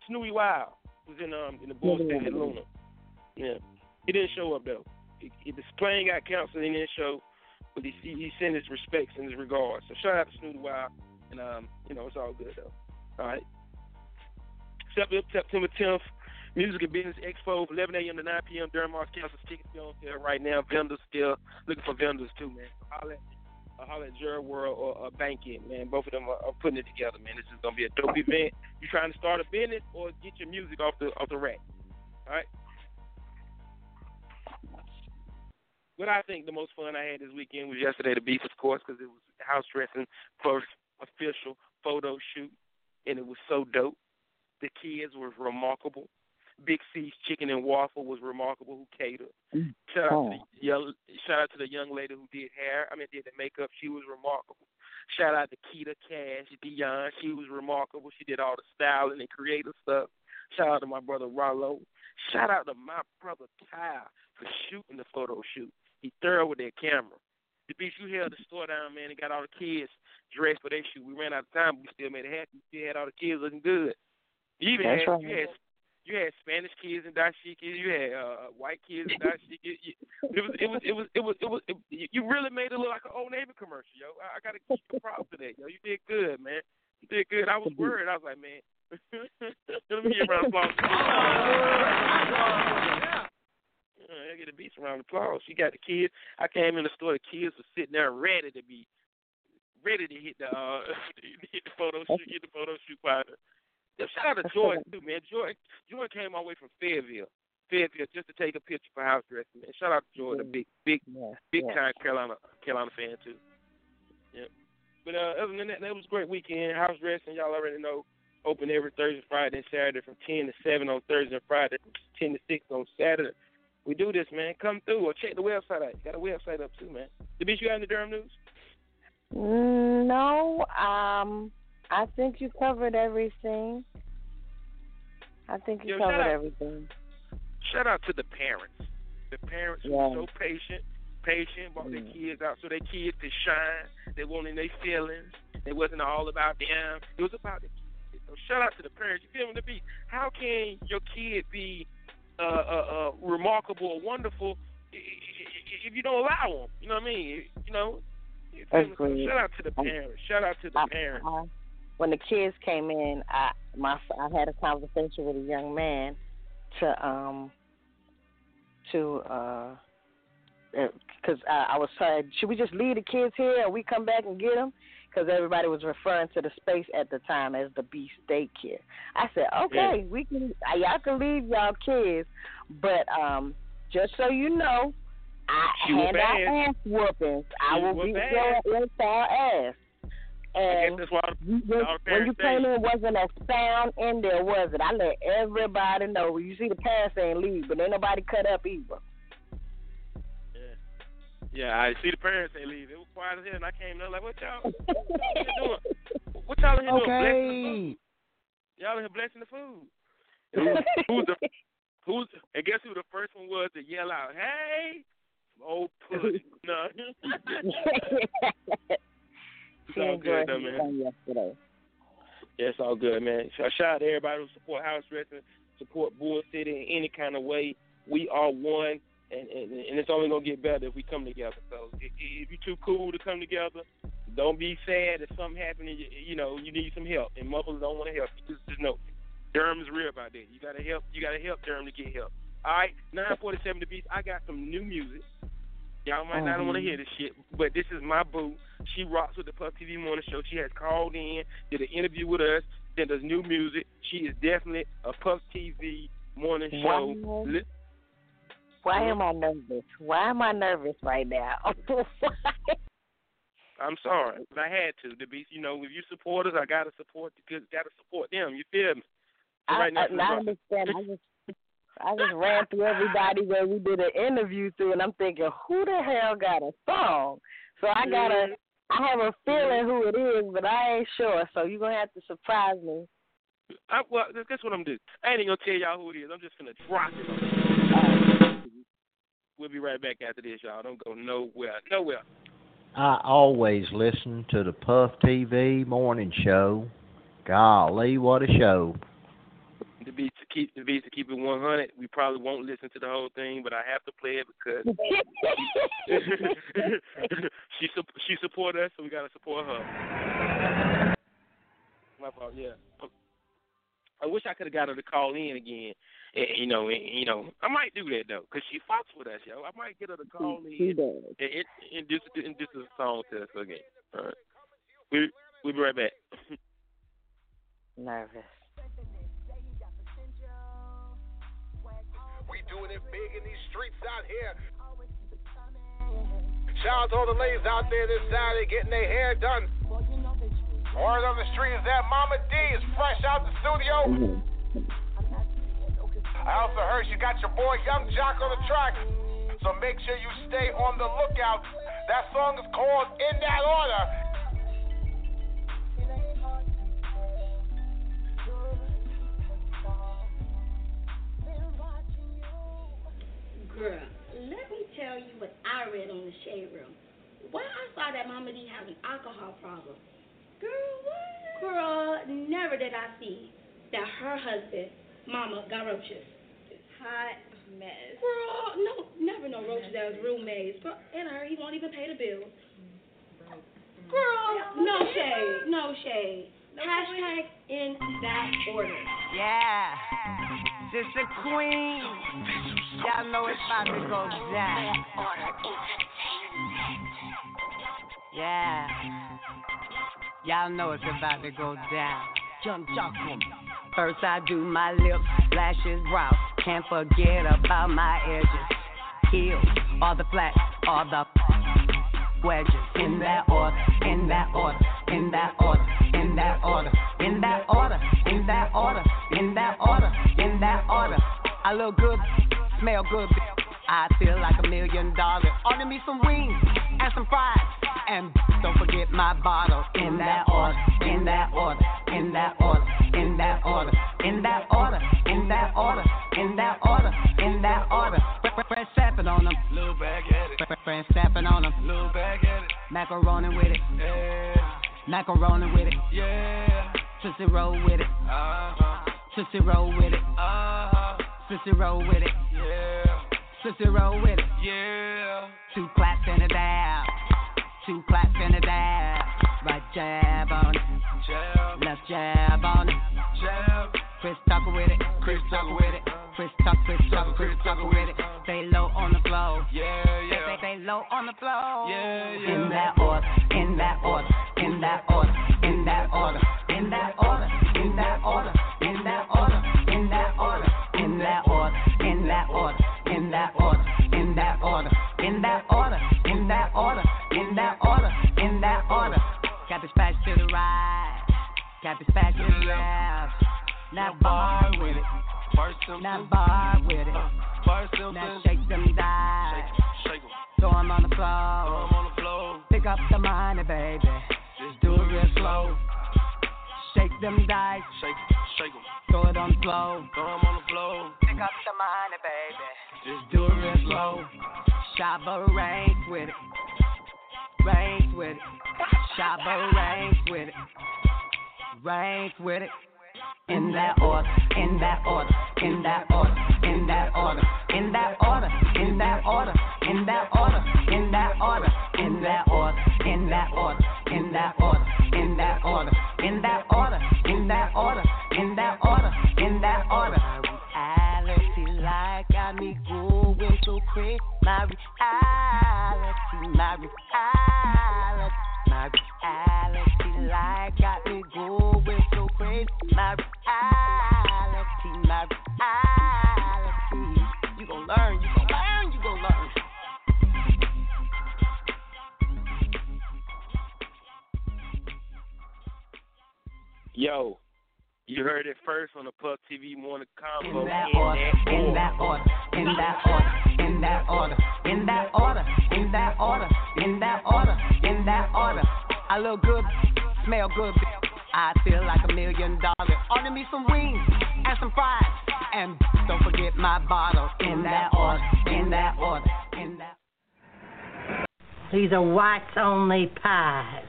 Snootie Wild was in um in the Bull City at Luna. Yeah, he didn't show up though. He, he, the playing got canceled. He didn't show, but he he sent his respects and his regards. So shout out to Snootie Wild, and um you know it's all good though. All right. September 10th, Music and Business Expo, 11 a.m. to 9 p.m. Durham Arts Council's tickets on sale right now. Vendors still looking for vendors too, man. So holler at, uh, holler at Jared World or uh, Banking, man. Both of them are, are putting it together, man. This is gonna be a dope event. You trying to start a business or get your music off the off the rack? All right. What I think the most fun I had this weekend was yesterday, the beef, of course, because it was house dressing first official photo shoot, and it was so dope. The kids were remarkable. Big C's Chicken and Waffle was remarkable. Who catered? Mm, shout out to the young, shout out to the young lady who did hair. I mean, did the makeup. She was remarkable. Shout out to Keita Cash, Dion. She was remarkable. She did all the styling and creative stuff. Shout out to my brother Rollo. Shout out to my brother Kyle for shooting the photo shoot. He thorough with that camera. the beach you held the store down, man, and got all the kids dressed for their shoot. We ran out of time, but we still made it happen. We still had all the kids looking good. You even That's had right. you had you had Spanish kids in dashiki. You had uh, white kids in dashiki. You- It was it was it was it was it was it, you really made it look like an old Navy commercial, yo. I, I gotta keep you proud for that, yo. You did good, man. You did good. I was worried. I was like, man. Let me get a round of applause. Yeah, I get a beast round of applause. She got the kids. I came in the store. The kids were sitting there ready to be ready to hit the uh hit the photo shoot, get the photo shoot. Yeah, shout out to Joy too, man. Joy Joy came all the way from Fayetteville. Fayetteville just to take a picture for house dressing, man. Shout out to Joy, the big big big yeah. time Carolina Carolina fan too. Yep. But uh other than that, that was a great weekend. House dressing, y'all already know. Open every Thursday, Friday, and Saturday from ten to seven on Thursday and Friday, ten to six on Saturday. We do this, man. Come through or check the website out. Got a website up too, man. The bitch you got in the Durham news? Mm, No, um, I think you covered everything. I think you Yo, shout covered out- everything. Shout out to the parents. The parents Yeah. were so patient, patient, brought their Mm. kids out so their kids could shine. They wanted their feelings. It wasn't all about them. It was about the kids. So shout out to the parents. You feel me? To be, how can your kid be uh, uh, uh, remarkable or wonderful i- i- i- if you don't allow them? You know what I mean? You know. You feel Agreed. shout out to the parents. Shout out to the I- parents. I- when the kids came in, I my I had a conversation with a young man to um to uh because uh, I was trying. Should we just leave the kids here, or we come back and get them? Because everybody was referring to the space at the time as the Beast Daycare. I said, okay, we can. uh, Y'all can leave y'all kids, but um, just so you know, I She hand out ass. whoopings. I will beat your entire ass. And why when, when you came in, wasn't a sound in there, was it? I let everybody know. You see, the parents ain't leave, but ain't nobody cut up either. Yeah, I see the parents they leave. It was quiet as hell, and I came there like, what y'all, what y'all doing? What y'all in here doing? Blessing the food? Y'all in here blessing the food. Who, who's the who's and guess who the first one was to yell out, "Hey, old pussy!" No, it's all good though, man. yesterday. Yeah, it's all good, man. So uh, shout out to everybody who support House Wrestling, support Bull City in any kind of way. We are one, and, and and it's only gonna get better if we come together. So if, if you're too cool to come together, don't be sad if something happened. And you, you know you need some help, and mothers don't want to help. Just, just know, Durham is real about that. You gotta help. You gotta help Durham to get help. All right, 947 the beats. I got some new music. Y'all might not oh, want to hear this shit, but this is my boo. She rocks with the Puff TV Morning Show. She has called in, did an interview with us, sent us new music. She is definitely a Puff TV Morning Show. Li- Why am I nervous? Why am I nervous right now? I'm sorry, but I had to. To be, you know, if you support us, I gotta support the. Gotta support them. You feel me? So I, right now, I, now I understand. I just I just ran through everybody where we did an interview through, and I'm thinking, who the hell got a song? So I gotta. Mm-hmm. I have a feeling mm-hmm. who it is, but I ain't sure. So you're gonna have to surprise me. I, well, guess what I'm doing? I ain't even gonna tell y'all who it is. I'm just gonna drop it. We'll be right back after this, y'all. Don't go nowhere. Nowhere. I always listen to the Puff TV morning show. Golly, what a show. To be to keep to be to keep it 100, we probably won't listen to the whole thing, but I have to play it because she she support us, so we gotta support her. My fault, yeah. I wish I could have got her to call in again. And, you know, and, you know, I might do that though, cause she fucks with us, yo. I might get her to call in She does. and, and, and just and just a song to us again. All right, we we'll be right back. Nervous. We doing it big in these streets out here. Shout out to all the ladies out there this Saturday getting their hair done. Word on the street is that Momma Dee is fresh out the studio. I also heard you got your boy Yung Joc on the track. So make sure you stay on the lookout. That song is called In That Order. Girl, let me tell you what I read on the shade room. When I saw that Momma Dee having alcohol problem, girl, what? Girl, never did I see that her husband, Mama, got roaches. Hot mess. Girl, no, never no roaches as roommates. Girl, and her, he won't even pay the bill. Girl, no shade, no shade. Hashtag in that order. Yeah. Sister Queen. Y'all know it's about to go down. Yeah. Y'all know it's about to go down. Jump, jump. First I do my lips, lashes, brows. Can't forget about my edges. Heels, all the flats, all the wedges. In that order, in that order, in that order, in that order, in that order, in that order, in that order, in that order. I look good, smell good. I feel like a million dollars. Order me some wings and some fries. And don't forget my bottle. In that order, in that order, in that order, in that order, in that order, in that order, in that order, in that order. Fresh stepping on them. Little bag at it. Fresh stepping on them. Little bag at it. Macaroni with it. Yeah. Macaroni with it. Yeah. Tootsie roll with it. Uh-huh. Tootsie roll with it. Uh-huh. Tootsie roll with it. Yeah. Tootsie roll with it. Yeah. Two claps and a dab. Two claps and a dab. Right jab on it. Jab. Left jab on it. Jab. Chris Tucker with it. Chris Tucker with it. Chris Tucker, Chris Tucker, Chris Tucker with it. Stay low on the flow. Yeah, yeah. Stay, stay low on the flow. Yeah, yeah. In that order, in that order, in that order, in that order, in that order, got this fast to the left. Now bar with it. Simpson. Now bar with it. Uh, Simpson. Now shake them dice. Shake. Throw 'em on the floor. 'em on the floor. Pick up the money, baby. Just do it real slow. Shake them dice. Shake, shake. Throw it on the floor. Throw 'em on the floor. Pick up the money, baby. Just do it real slow. Shabba ranks with it. Ranks with it. Shabba ranks with it. Ranks with it. In that order, in that order, in that order, in that order, in that order, in that order, in that order, in that order, in that order, in that order, in that order, in that order, in that order, in that order, in that order, in that order. Reality like got me going so crazy. My reality, my reality, Yo, you heard it first on the Puff TV Morning Convo. In that order, in that order, in that order, in that order, in that order, in that order, in that order, in that order. I look good, smell good. I feel like a million dollars. Order me some wings and some fries, and don't forget my bottle. In that order, in that order, in that. These are whites only pies.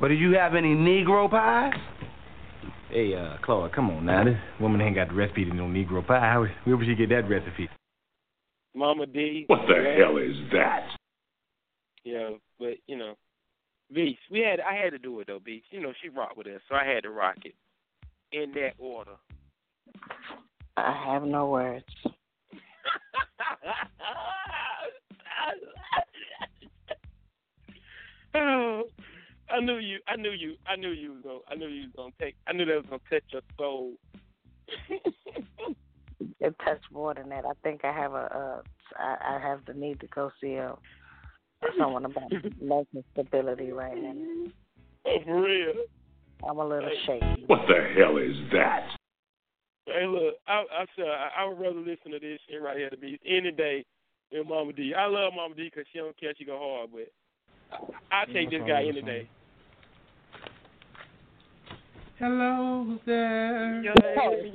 But do you have any Negro pies? Hey, uh, Claude, come on now. This woman ain't got the recipe to no Negro pie. How, where would she get that recipe? Momma Dee. What the yeah. hell is that? Yeah, but you know, Beast, we had I had to do it though, Beast. You know, she rocked with us, so I had to rock it in that order. I have no words. oh, I knew you. I knew you. I knew you was gonna. I knew you was gonna take. I knew that was gonna touch your soul. It touched more than that. I think I have a. Uh, I, I have the need to go see a someone about mental stability right now. Oh, for real. I'm a little shaky. What the hell is that? Hey, look, I, I said I, I would rather listen to this shit right here to be any day than Momma Dee. I love Momma Dee because she don't care. She go hard, but I take this guy any day. Hello there. Yo,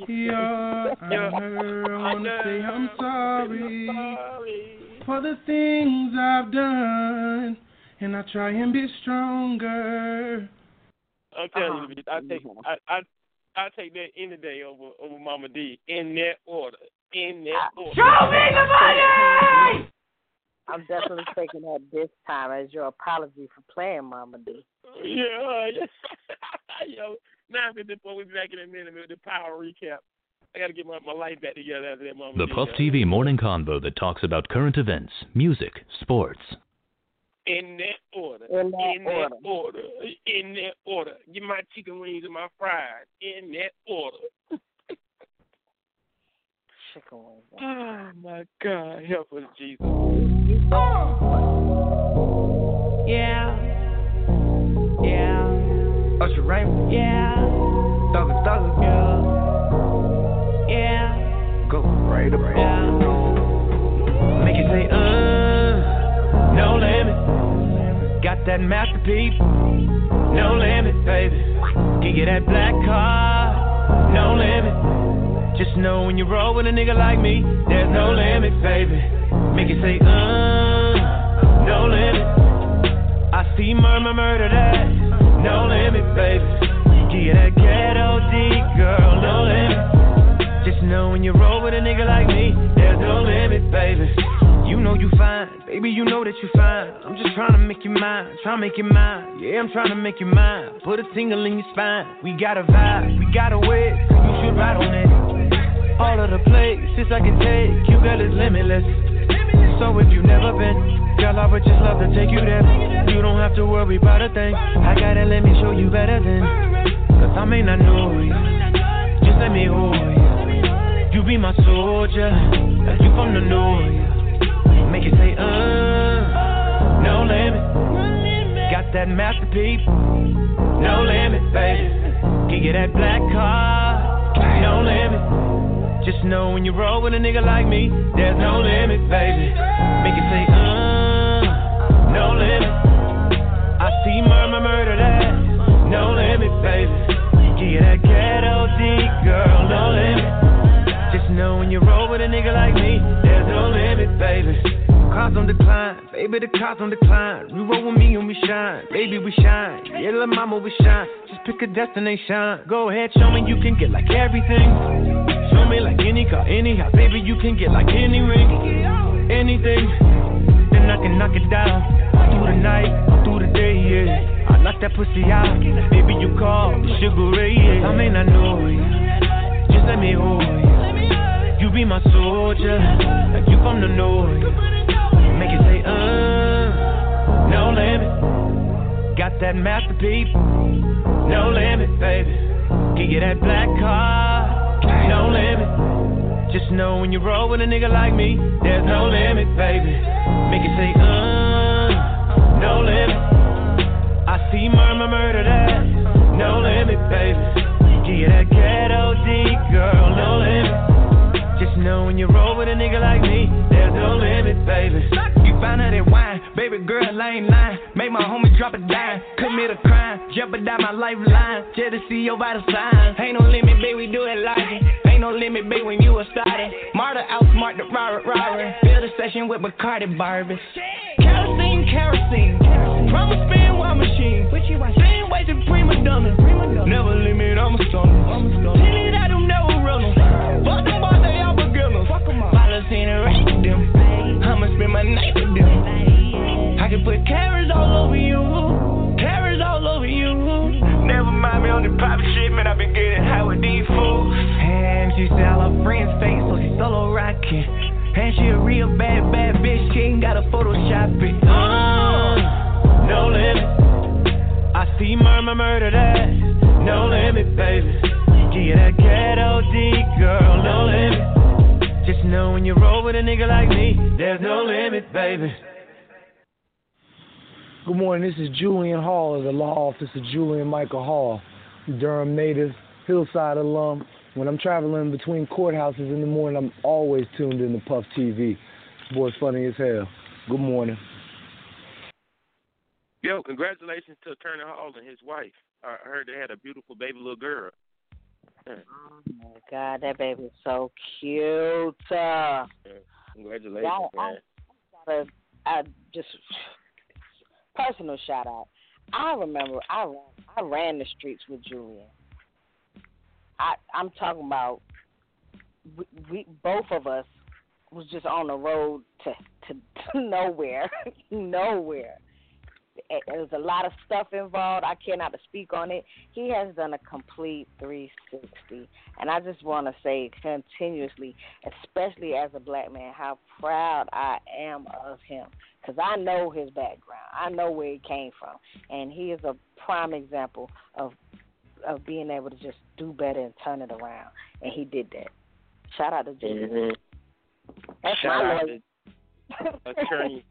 Yeah, I'm Yo. I I wanna say I'm sorry sorry. for the things I've done. and I try and be stronger. I'm telling uh-huh. you, I take I I I take that any day over over Momma Dee in that order. In that ah, order. Show me the money! I'm definitely taking that this time as your apology for playing Momma Dee. Yeah, yeah. Yo, now before we be back in a minute with the power recap. I gotta get my, my life back together after that Mama The Puff. TV morning convo that talks about current events, music, sports. In that order. In that in order. that order. In that order. Get my chicken wings and my fries. In that order. Chicken wings. Oh my God, help us, Jesus. Yeah. Yeah. Usher Raymond. Yeah. Thugger Thugger. Yeah. Yeah. Go right up. Yeah. Make it say, uh, no limit. Got that Master P. No limit, baby. Can get that black car. No limit. Just know when you roll with a nigga like me, there's no limit, baby. Make it say, uh, no limit. I see murmur, murder that. No limit, baby. Get that ghetto D, girl, no limit. Just know when you roll with a nigga like me, there's no limit, baby. You know you fine, baby, you know that you fine. I'm just trying to make you mine, trying to make you mine. Yeah, I'm trying to make you mine. Put a tingle in your spine. We got a vibe, we got a way, you should ride on it. All of the places I can take, you girl is limitless. So if you've never been, girl, I would just love to take you there. You don't have to worry about a thing. I gotta let me show you better than. Cause I may not know you. Just let me hold you. You be my soldier. You from the north. Make it say, uh, no limit. Got that Master P. No limit, baby. Can get that black car. No limit. Just know when you roll with a nigga like me, there's no limit, baby. Make it say, uh, no limit. I see murmur, murder that. No limit, baby. Get that ghetto D, girl, no limit. Just know when you roll with a nigga like me, there's no limit, baby. Cars on decline, baby, the cars on decline. You roll with me and we shine, baby, we shine. Yeah, little mama, we shine. Just pick a destination. Go ahead, show me you can get like everything. Like any car, any house, baby, you can get like any ring, anything. Then I can knock it down through the night, through the day, yeah. I knock that pussy out, baby, you call the sugar ray, yeah. I may not know you, just let me hold you. You be my soldier, like you from the north. Make it say, uh, no limit. Got that Master P, no limit, baby. Can get that black car, no limit. Just know when you roll with a nigga like me, there's no limit, baby. Make it say, uh, no limit. I see murmur, murder that, no limit, baby. Get that ghetto D, girl, no limit. Just know when you roll with a nigga like me, there's no limit, baby. You find out that wine, baby girl, I ain't lying. Make my homie drop a dime, commit a crime, jeopardize my lifeline. See your vital signs. Ain't no limit, baby, we do it like it. Ain't no limit, baby, when you were started. Marta outsmart the robber, robber. Build a session with Bacardi Barbies. Kerosene, kerosene. Promise spin while machine. Same way to prima donna. Never limit, I'm a stunner. Tell it I do never run 'em. Fuck them boys, they all beginners. Follow in and rack with them. I'ma spend my night with them. I can put carrots all over you. Carrots all over you. Never mind me on the pop shit, man. I been getting high with these fools. And she said all her friends fake, so she solo rockin'. And she a real bad, bad bitch. She ain't gotta Photoshop it. Uh, no limit. I see murmur, murder that. No limit, baby. Get that ghetto D, girl. No limit. Just know when you roll with a nigga like me, there's no limit, baby. Good morning. This is Julian Hall of the law office of Julian Michael Hall, Durham native, Hillside alum. When I'm traveling between courthouses in the morning, I'm always tuned in to Puff TV. Boy's funny as hell. Good morning. Yo, congratulations to Attorney Hall and his wife. I heard they had a beautiful baby little girl. Oh my God, that baby is so cute. Uh, Congratulations, Yeah, I- man. but I just personal shout out. I remember I ran, I ran the streets with Julian. I I'm talking about we, we both of us was just on the road to to, to nowhere, nowhere. It a lot of stuff involved. I cannot speak on it. He has done a complete 360, and I just want to say continuously, especially as a black man, how proud I am of him because I know his background. I know where he came from, and he is a prime example of of being able to just do better and turn it around, and he did that. Shout out to Julian. Mm-hmm. That's Shout my lawyer. to attorney,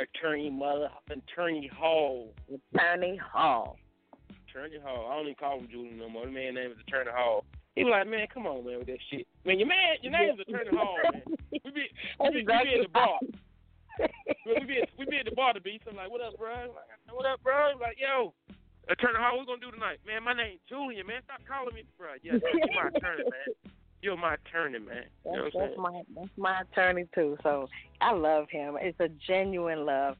attorney mother, attorney Hall. Attorney Hall. Attorney Hall. I don't even call him Julian no more. The man name is Attorney Hall. He was like, man, come on, man, with that shit. Man, your man, your name is Attorney Hall, man. We be, we be, we be at the bar. we be at, we be at the bar to be. So I'm like, what up, bro? I'm Like, what up, bro? I'm like, yo, Attorney Hall, what we gonna do tonight? Man, my name's Julian, man. Stop calling me, bro. Yeah, you're my attorney, man. You're my attorney, man. You know That's, what I'm that's saying? my that's my attorney too. So I love him. It's a genuine love.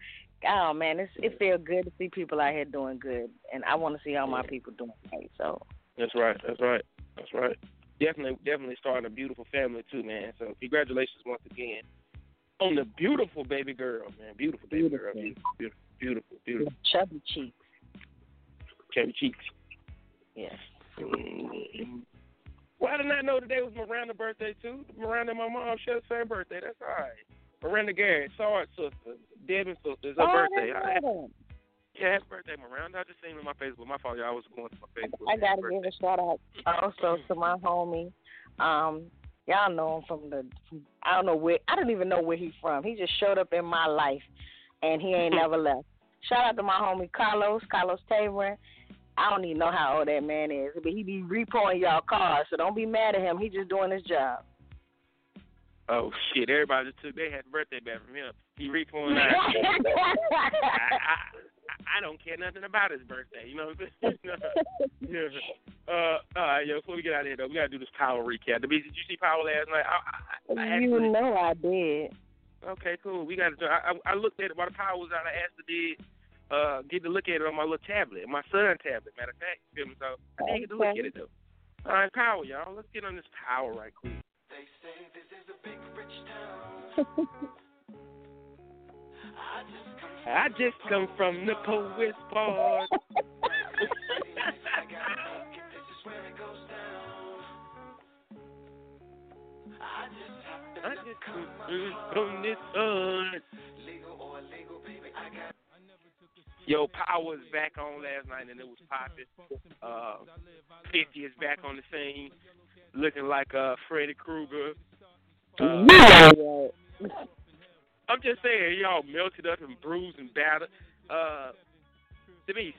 Oh man, it's, it feels good to see people out here doing good, and I want to see all my people doing right. So That's right. That's right. That's right. Definitely, definitely starting a beautiful family too, man. So congratulations once again on the beautiful baby girl, man. Beautiful baby girl. Beautiful, beautiful, beautiful, beautiful. chubby cheeks. Chubby cheeks. Yes. Mm. Well, I did not know today was Miranda's birthday too. Miranda and my mom share the same birthday. That's all right. Miranda Garrett, Sarge's sister, Devin's sister. It's her Oh, birthday. didn't yeah, happy birthday, Miranda. I just seen it on my Facebook. My fault, y'all. I was going to my Facebook. I gotta give a shout out also to my homie. Um, y'all know him from the. From, I don't know where. I don't even know where he's from. He just showed up in my life, and he ain't never left. Shout out to my homie Carlos, Carlos Tamer. I don't even know how old that man is, but he be repoing y'all cars, so don't be mad at him. He just doing his job. Oh shit! Everybody just took their happy birthday back from him. He repoing. I, I, I don't care nothing about his birthday. You know what I'm saying? yeah. Uh, all right, yo. Before we get out of here, though, we gotta do this power recap. The did you see Power last night? I, I, I you actually, know I did. Okay, cool. We got to. I, I I looked at it while the power was out. I asked the did uh get to look at it on my little tablet, my son tablet. Matter of fact, you feel me? So I didn't get to look Okay. at it though. All right, power, y'all. Let's get on this power right quick. they I just come from the poet's part. I just come from this earth. Yo, Power was back on last night and it was popping. Uh, 50 is back on the scene, looking like uh, Freddy Krueger. Uh, I'm just saying, y'all melted up and bruised and battered. Uh, Denise,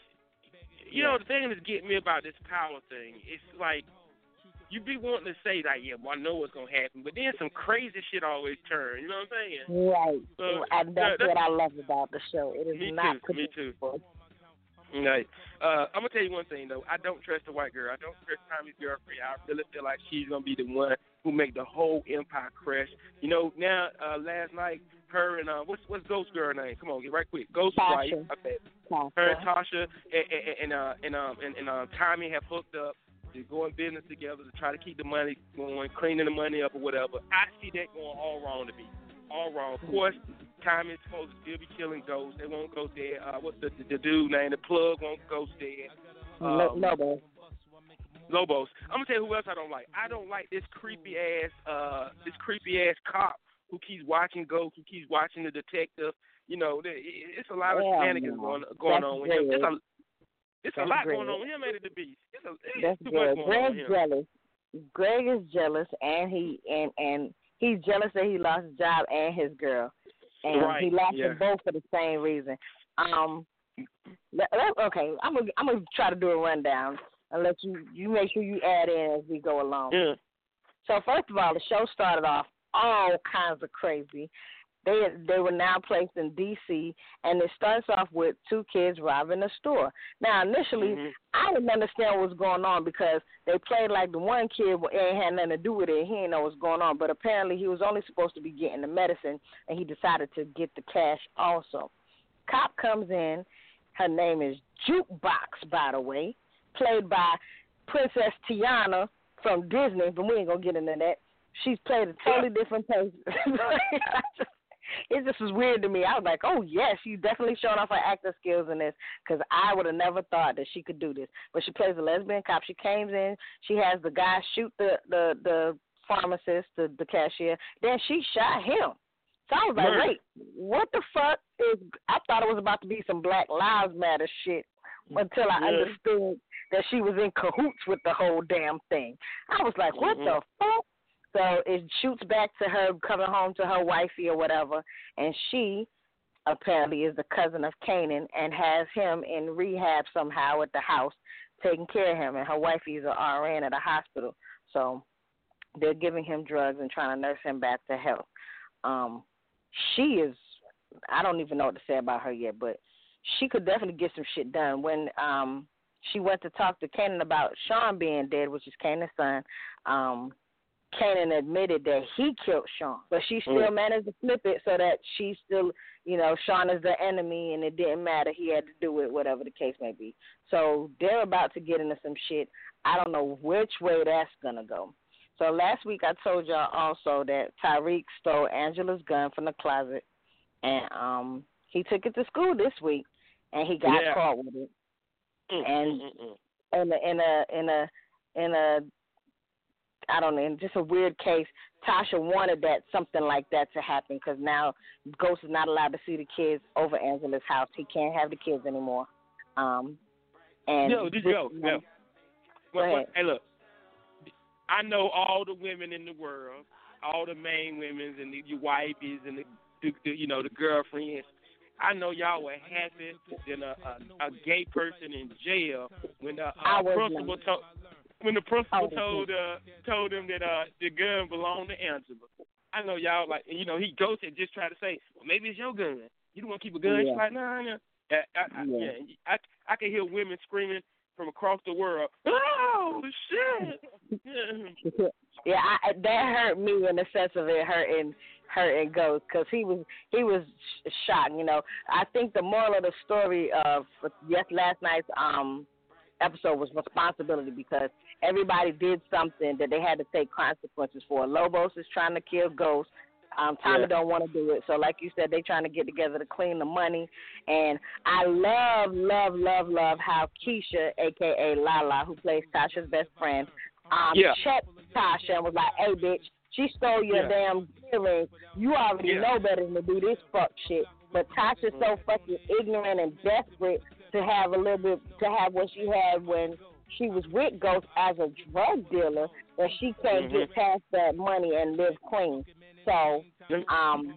you know the thing that's getting me about this power thing, it's like you be wanting to say like, yeah, well, I know what's gonna happen, but then some crazy shit always turn. You know what I'm saying? Right. Uh, and that's that- what I love about the show. It is Me not too. Me too. Right. Uh, I'm gonna tell you one thing though. I don't trust the white girl. I don't trust Tommy's girlfriend. I really feel like she's gonna be the one who make the whole empire crash. You know, now uh, last night, her and uh, what's what's Ghost girl name? Come on, get right quick. Ghost Tasha. wife. Okay. Her and Tasha and and, and uh and um and, and uh, Tommy have hooked up. Going business together to try to keep the money going, cleaning the money up or whatever. I see that going all wrong to me. All wrong. Of course, Tommy's supposed to still be killing ghosts. They won't go there. Uh, what's the, the the dude name? The plug won't go. No, Um, no, bro. Lobos. I'm gonna tell you who else I don't like. I don't like this creepy ass, uh, this creepy ass cop who keeps watching ghosts, who keeps watching the detective. You know, it's a lot of Hell shenanigans going going That's on with him. It's a, Greg. it's a lot Greg. going on him, it, the beast? It's, a, it's That's too good. much going Greg's jealous. Greg is jealous, and he and and he's jealous that he lost his job and his girl, and Right, he lost yeah. them both for the same reason. Um, okay, I'm gonna I'm gonna try to do a rundown and let you you make sure you add in as we go along. Yeah. So first of all, the show started off all kinds of crazy. They they were now placed in D.C. and it starts off with two kids robbing a store. Now initially, Mhm. I didn't understand what was going on because they played like the one kid ain't had nothing to do with it. He didn't know what's going on, but apparently he was only supposed to be getting the medicine, and he decided to get the cash also. Cop comes in. Her name is Jukebox, by the way, played by Princess Tiana from Disney, but we ain't gonna get into that. She's played a totally different person. it just was weird to me. I was like, oh yes, she's definitely showing off her acting skills in this because I would have never thought that she could do this. But she plays a lesbian cop. She comes in, she has the guy shoot the the the pharmacist, the the cashier. Then she shot him. So I was like, Murder. wait, what the fuck is? I thought it was about to be some Black Lives Matter shit until I Yeah. understood that she was in cahoots with the whole damn thing. I was like, what the fuck? So it shoots back to her coming home to her wifey or whatever, and she apparently is the cousin of Kanan and has him in rehab somehow at the house, taking care of him, and her wifey is an RN at a hospital. So they're giving him drugs and trying to nurse him back to health. Um, she is, I don't even know what to say about her yet, but she could definitely get some shit done. When um she went to talk to Kanan about Sean being dead, which is Kanan's son, um, Kanan admitted that he killed Sean, but she still Mm. managed to flip it so that she still, you know, Sean is the enemy, and it didn't matter. He had to do it, whatever the case may be. So they're about to get into some shit. I don't know which way that's gonna go. So last week I told y'all also that Tariq stole Angela's gun from the closet, and um he took it to school this week, and he got Yeah. caught with it. Mm, And mm, mm, in a in a in a in a I don't know, in just a weird case, Tasha wanted that something like that to happen because now Ghost is not allowed to see the kids over Angela's house. He can't have the kids anymore. Um, and Yo, did you go? this- Yo. Go Well, well, ahead. hey, look. I know all the women in the world, all the main women and the, your wifeys and the, the, the you know the girlfriends. I know y'all were happy than a, a, a gay person in jail when the uh, principal told when the principal was told uh, told him that uh, the gun belonged to Angela. I know y'all like you know he ghosted just try to say well maybe it's your gun. You don't want to keep a gun. Yeah. She's like nah nah. I, I, I, Yeah. yeah, I I can hear women screaming from across the world. Oh shit! yeah, I, that hurt me in the sense of it hurting hurting Ghost because he was he was sh- shocked. You know, I think the moral of the story of yes last night's um episode was responsibility because everybody did something that they had to take consequences for. Lobos is trying to kill Ghost. Um, Tommy Yeah. don't want to do it. So, like you said, they trying to get together to clean the money. And I love, love, love, love how Keisha, aka Lala, who plays Tasha's best friend, um, Yeah. checked Tasha and was like, "Hey, bitch, she stole your Yeah. damn earrings. You already Yeah. know better than to do this fuck shit." But Tasha's so fucking ignorant and desperate to have a little bit to have what she had when she was with Ghost as a drug dealer that she can't get Mhm. past that money and live clean. So, um,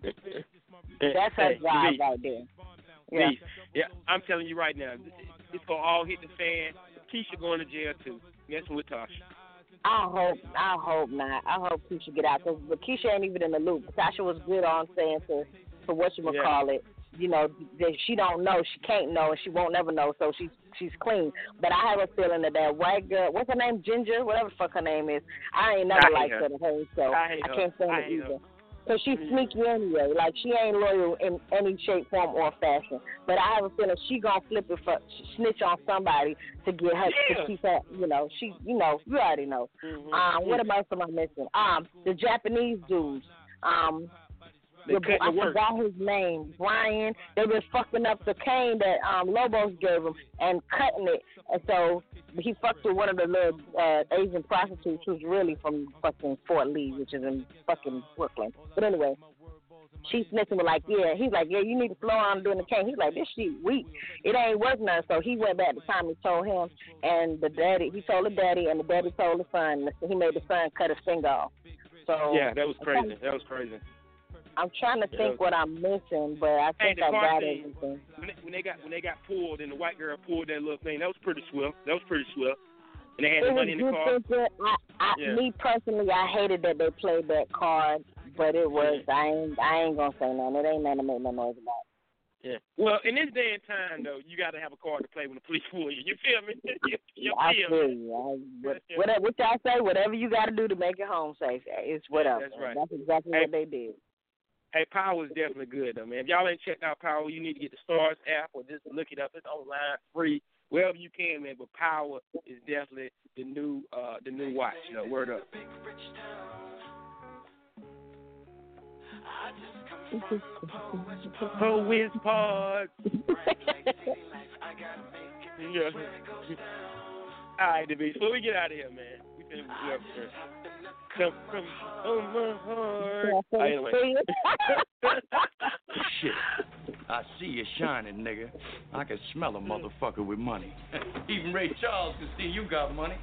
that's her Hey, right there. Yeah. Yeah, I'm telling you right now, it's gonna all hit the fan. Keisha going to jail too. Messing with Tasha. I hope, I hope not. I hope Keisha get out because but Keisha ain't even in the loop. Tasha was good on saying to, to what you Yeah. call it. You know that she don't know, she can't know, and she won't never know. So she's she's clean. But I have a feeling that that white girl, what's her name, Ginger, whatever the fuck her name is, I ain't never I liked her. her to her. So I her. can't stand I it her. either. Cause she's sneaky anyway. Like she ain't loyal in any shape, form, or fashion. But I have a feeling she gonna flip it for snitch on somebody to get her Yeah. to keep her. You know, she. You know, you already know. Mhm. Um, what else am I missing? Um, the Japanese dudes. Um, They the, I work. forgot his name. Brian. They've been fucking up the cane that um Lobos gave him and cutting it, and so he fucked with one of the little uh, Asian prostitutes who's really from fucking Fort Lee, which is in fucking Brooklyn. But anyway. She snitching was like, yeah. He's like, yeah, you need to slow down doing the cane. He's like, this shit weak. It ain't worth nothing. So he went back to Tommy, told him, and the daddy, he told the daddy, and the daddy told the son. and He made the son cut his finger off. So Yeah, that was crazy. That was crazy. I'm trying to Yeah. think what I'm missing, but I think the I got thing. everything. When they, when they got when they got pulled and the white girl pulled that little thing, that was pretty swift. That was pretty swift. And they had It the money in the car. I, I, Yeah. Me personally, I hated that they played that card, but it was. I ain't. I ain't gonna say nothing. It ain't nothing to make no noise about. Yeah. Well, in this day and time, though, you got to have a card to play when the police pull you. You feel me? you, you I feel feel me? you. I, what, whatever, what y'all say, whatever you got to do to make it home safe, it's whatever. that's right. That's exactly Hey. what they did. Hey, Power is definitely good though, man. If y'all ain't checked out Power, you need to get the Starz app or just look it up. It's online, free, wherever you can, man. But Power is definitely the new uh the new watch. You know, word up. Whiz pod. yeah. All right, the. Before we get out of here, man, we finna we up here. Come from oh my heart. Oh, anyway. Shit. I see you shining, nigga. I can smell a motherfucker with money. Even Ray Charles can see you got money.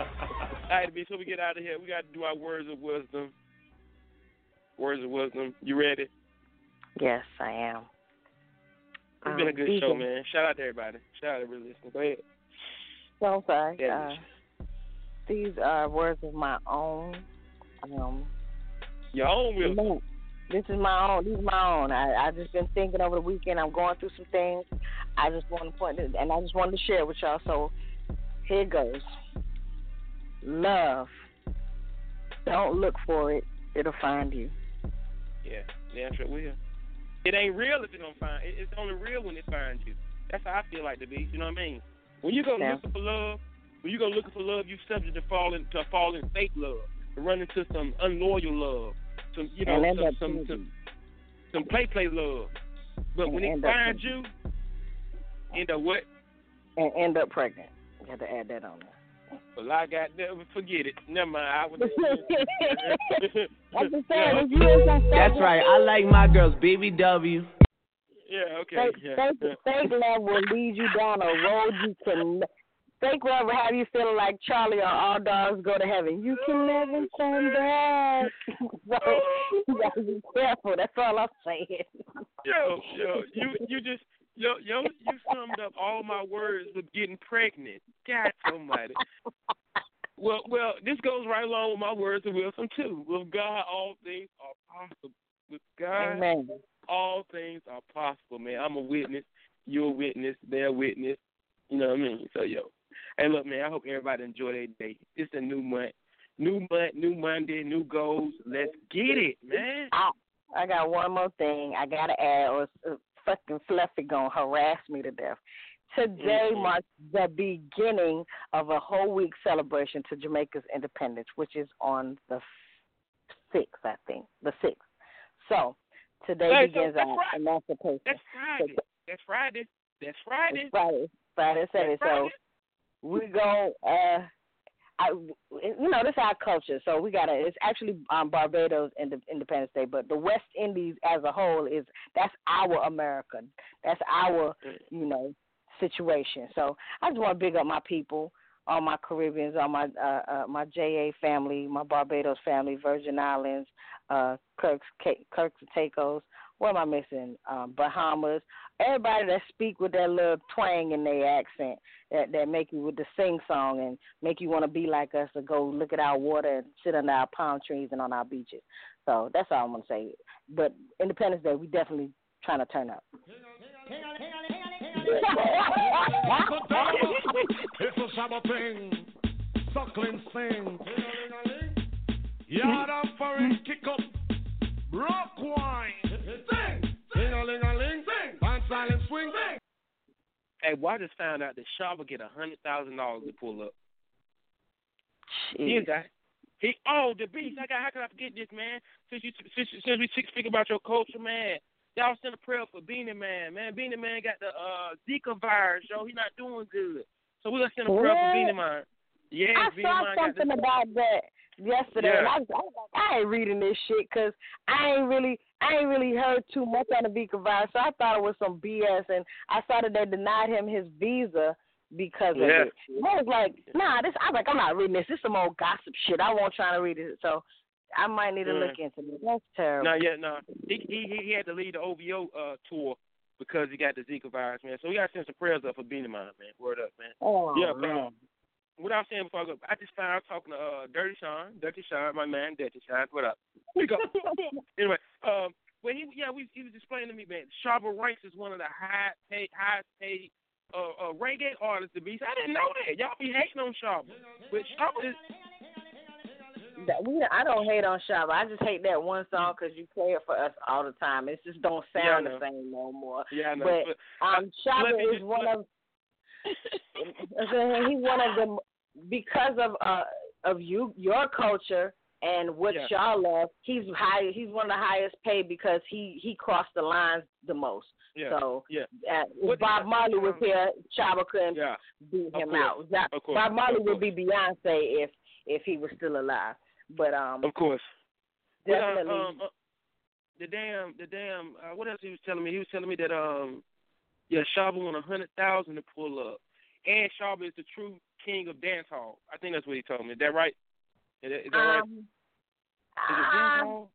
All right, B, so we get out of here. We got to do our words of wisdom. Words of wisdom. You ready? Yes, I am. It's been a Um, good these show, man. Shout out to everybody. Shout out to everybody listening. Go ahead. So I'm sorry. Uh, these are words of my own. Um, Your own will. this is my own. These are my own. I I just been thinking over the weekend. I'm going through some things. I just want to point it, and I just wanted to share with y'all. So here goes. Love. Don't look for it. It'll find you. Yeah, yeah, sure will. It ain't real if it don't find. It, it's only real when it finds you. That's how I feel like the beast. You know what I mean? When you go Yeah. looking for love, when you go looking for love, you're subject to falling to falling fake love, to run into some unloyal love, some you know some some, some some play play love. But And when he finds you, end up what? And end up pregnant. You have to add that on there. Well, I got never forget it. Never mind. I was. I'm just saying, if you ain't gonna That's right. I like my girls BBW. Yeah. Okay. Fake, yeah. fake, yeah. fake love will lead you down a road you can. Fake love will have you feeling like Charlie on All Dogs Go to Heaven. You can never turn back. so you gotta be careful. That's all I'm saying. Yo, yo, you you just yo yo you summed up all my words with getting pregnant. God Almighty. Well, well, this goes right along with my words of wisdom too. With God, all things are possible. With God, Amen. All things are possible, man. I'm a witness. You're a witness. They're a witness. You know what I mean? So, yo. Hey, look, man, I hope everybody enjoy their day. It's a new month. New month, new Monday, new goals. Let's get it, man. I, I got one more thing I gotta add, or uh, fucking Fluffy gonna harass me to death. Today Mhm. marks the beginning of a whole week celebration to Jamaica's independence, which is on the sixth, I think, the sixth. So today so begins that's our right. emancipation. That's Friday. That's Friday. That's Friday. It's Friday, Friday, Saturday. Friday. So we go. Uh, I, you know, this is our culture. So we gotta. It's actually um, Barbados Inde- Independence Day, but the West Indies as a whole is that's our America. That's our, you know, situation. So I just want to big up my people, all my Caribbeans, all my uh, uh, my JA family, my Barbados family, Virgin Islands, uh, Kirks, Ca- Turks and Caicos. What am I missing? Um, Bahamas. Everybody that speak with that little twang in their accent that that make you with the sing song and make you want to be like us or go look at our water and sit under our palm trees and on our beaches. So that's all I'm gonna say. But Independence Day, we definitely trying to turn up. It's a summer thing. Suckling sing. Yard up for it, kick up. Rock wine. Sing. Sing a ling a ling. Sing. Dance silent swing. Sing. Hey, well, I just found out that Shaw will get a hundred thousand dollars to pull up. He Jeez. got he oh the beast. I got how can I forget this man? Since you since, since we speak about your culture, man. Y'all send a prayer for Beenie Man, man. Beenie Man got the uh Zika virus, yo. He not doing good. So we gonna send a prayer for What? Beenie Man. Yeah, I Beenie saw Man got something the, about that yesterday, and I I was like, I ain't reading this shit because I ain't really, I ain't really heard too much on the Zika virus. So I thought it was some BS, and I saw that they denied him his visa because of Yeah. it. And I was like, nah, this. I was like, I'm not reading this. This is some old gossip shit. I won't try to read it. So I might need to Yeah. look into it. That's terrible. No, yeah, no. He he he- had to leave the OVO uh tour because he got the Zika virus, man. So we gotta send some prayers up for Beenie Man, man. Word up, man. Oh yeah, man. What I was saying before I go, I just found out talking to uh, Dirty Sean, Dirty Sean, my man, Dirty Sean. What up? We go. anyway, um, well, he yeah, we he was explaining to me, man. Shabba Ranks is one of the high paid, highest paid uh, uh, reggae artists to be. I didn't know that. Y'all be hating on Shabba, but Shabba is. that we I don't hate on Shabba. I just hate that one song because you play it for us all the time. It just don't sound know. the same no more. Yeah, I know. But um, Shabba is one of he's one of them because of uh of you your culture and what Yeah. y'all love. He's high. He's one of the highest paid because he he crossed the lines the most. Yeah. So yeah. uh, if Bob Marley was here, Shabba couldn't Yeah. beat him out. That- Bob Marley would be Beyonce if if he was still alive. But um, Of course. But, uh, definitely. um, uh, the damn, the damn. Uh, what else he was telling me? He was telling me that um, yeah, Shabba won a hundred thousand to pull up, and Shabba is the true king of dance hall. I think that's what he told me. Is that right? Is that, is that right? um, Is it dance hall?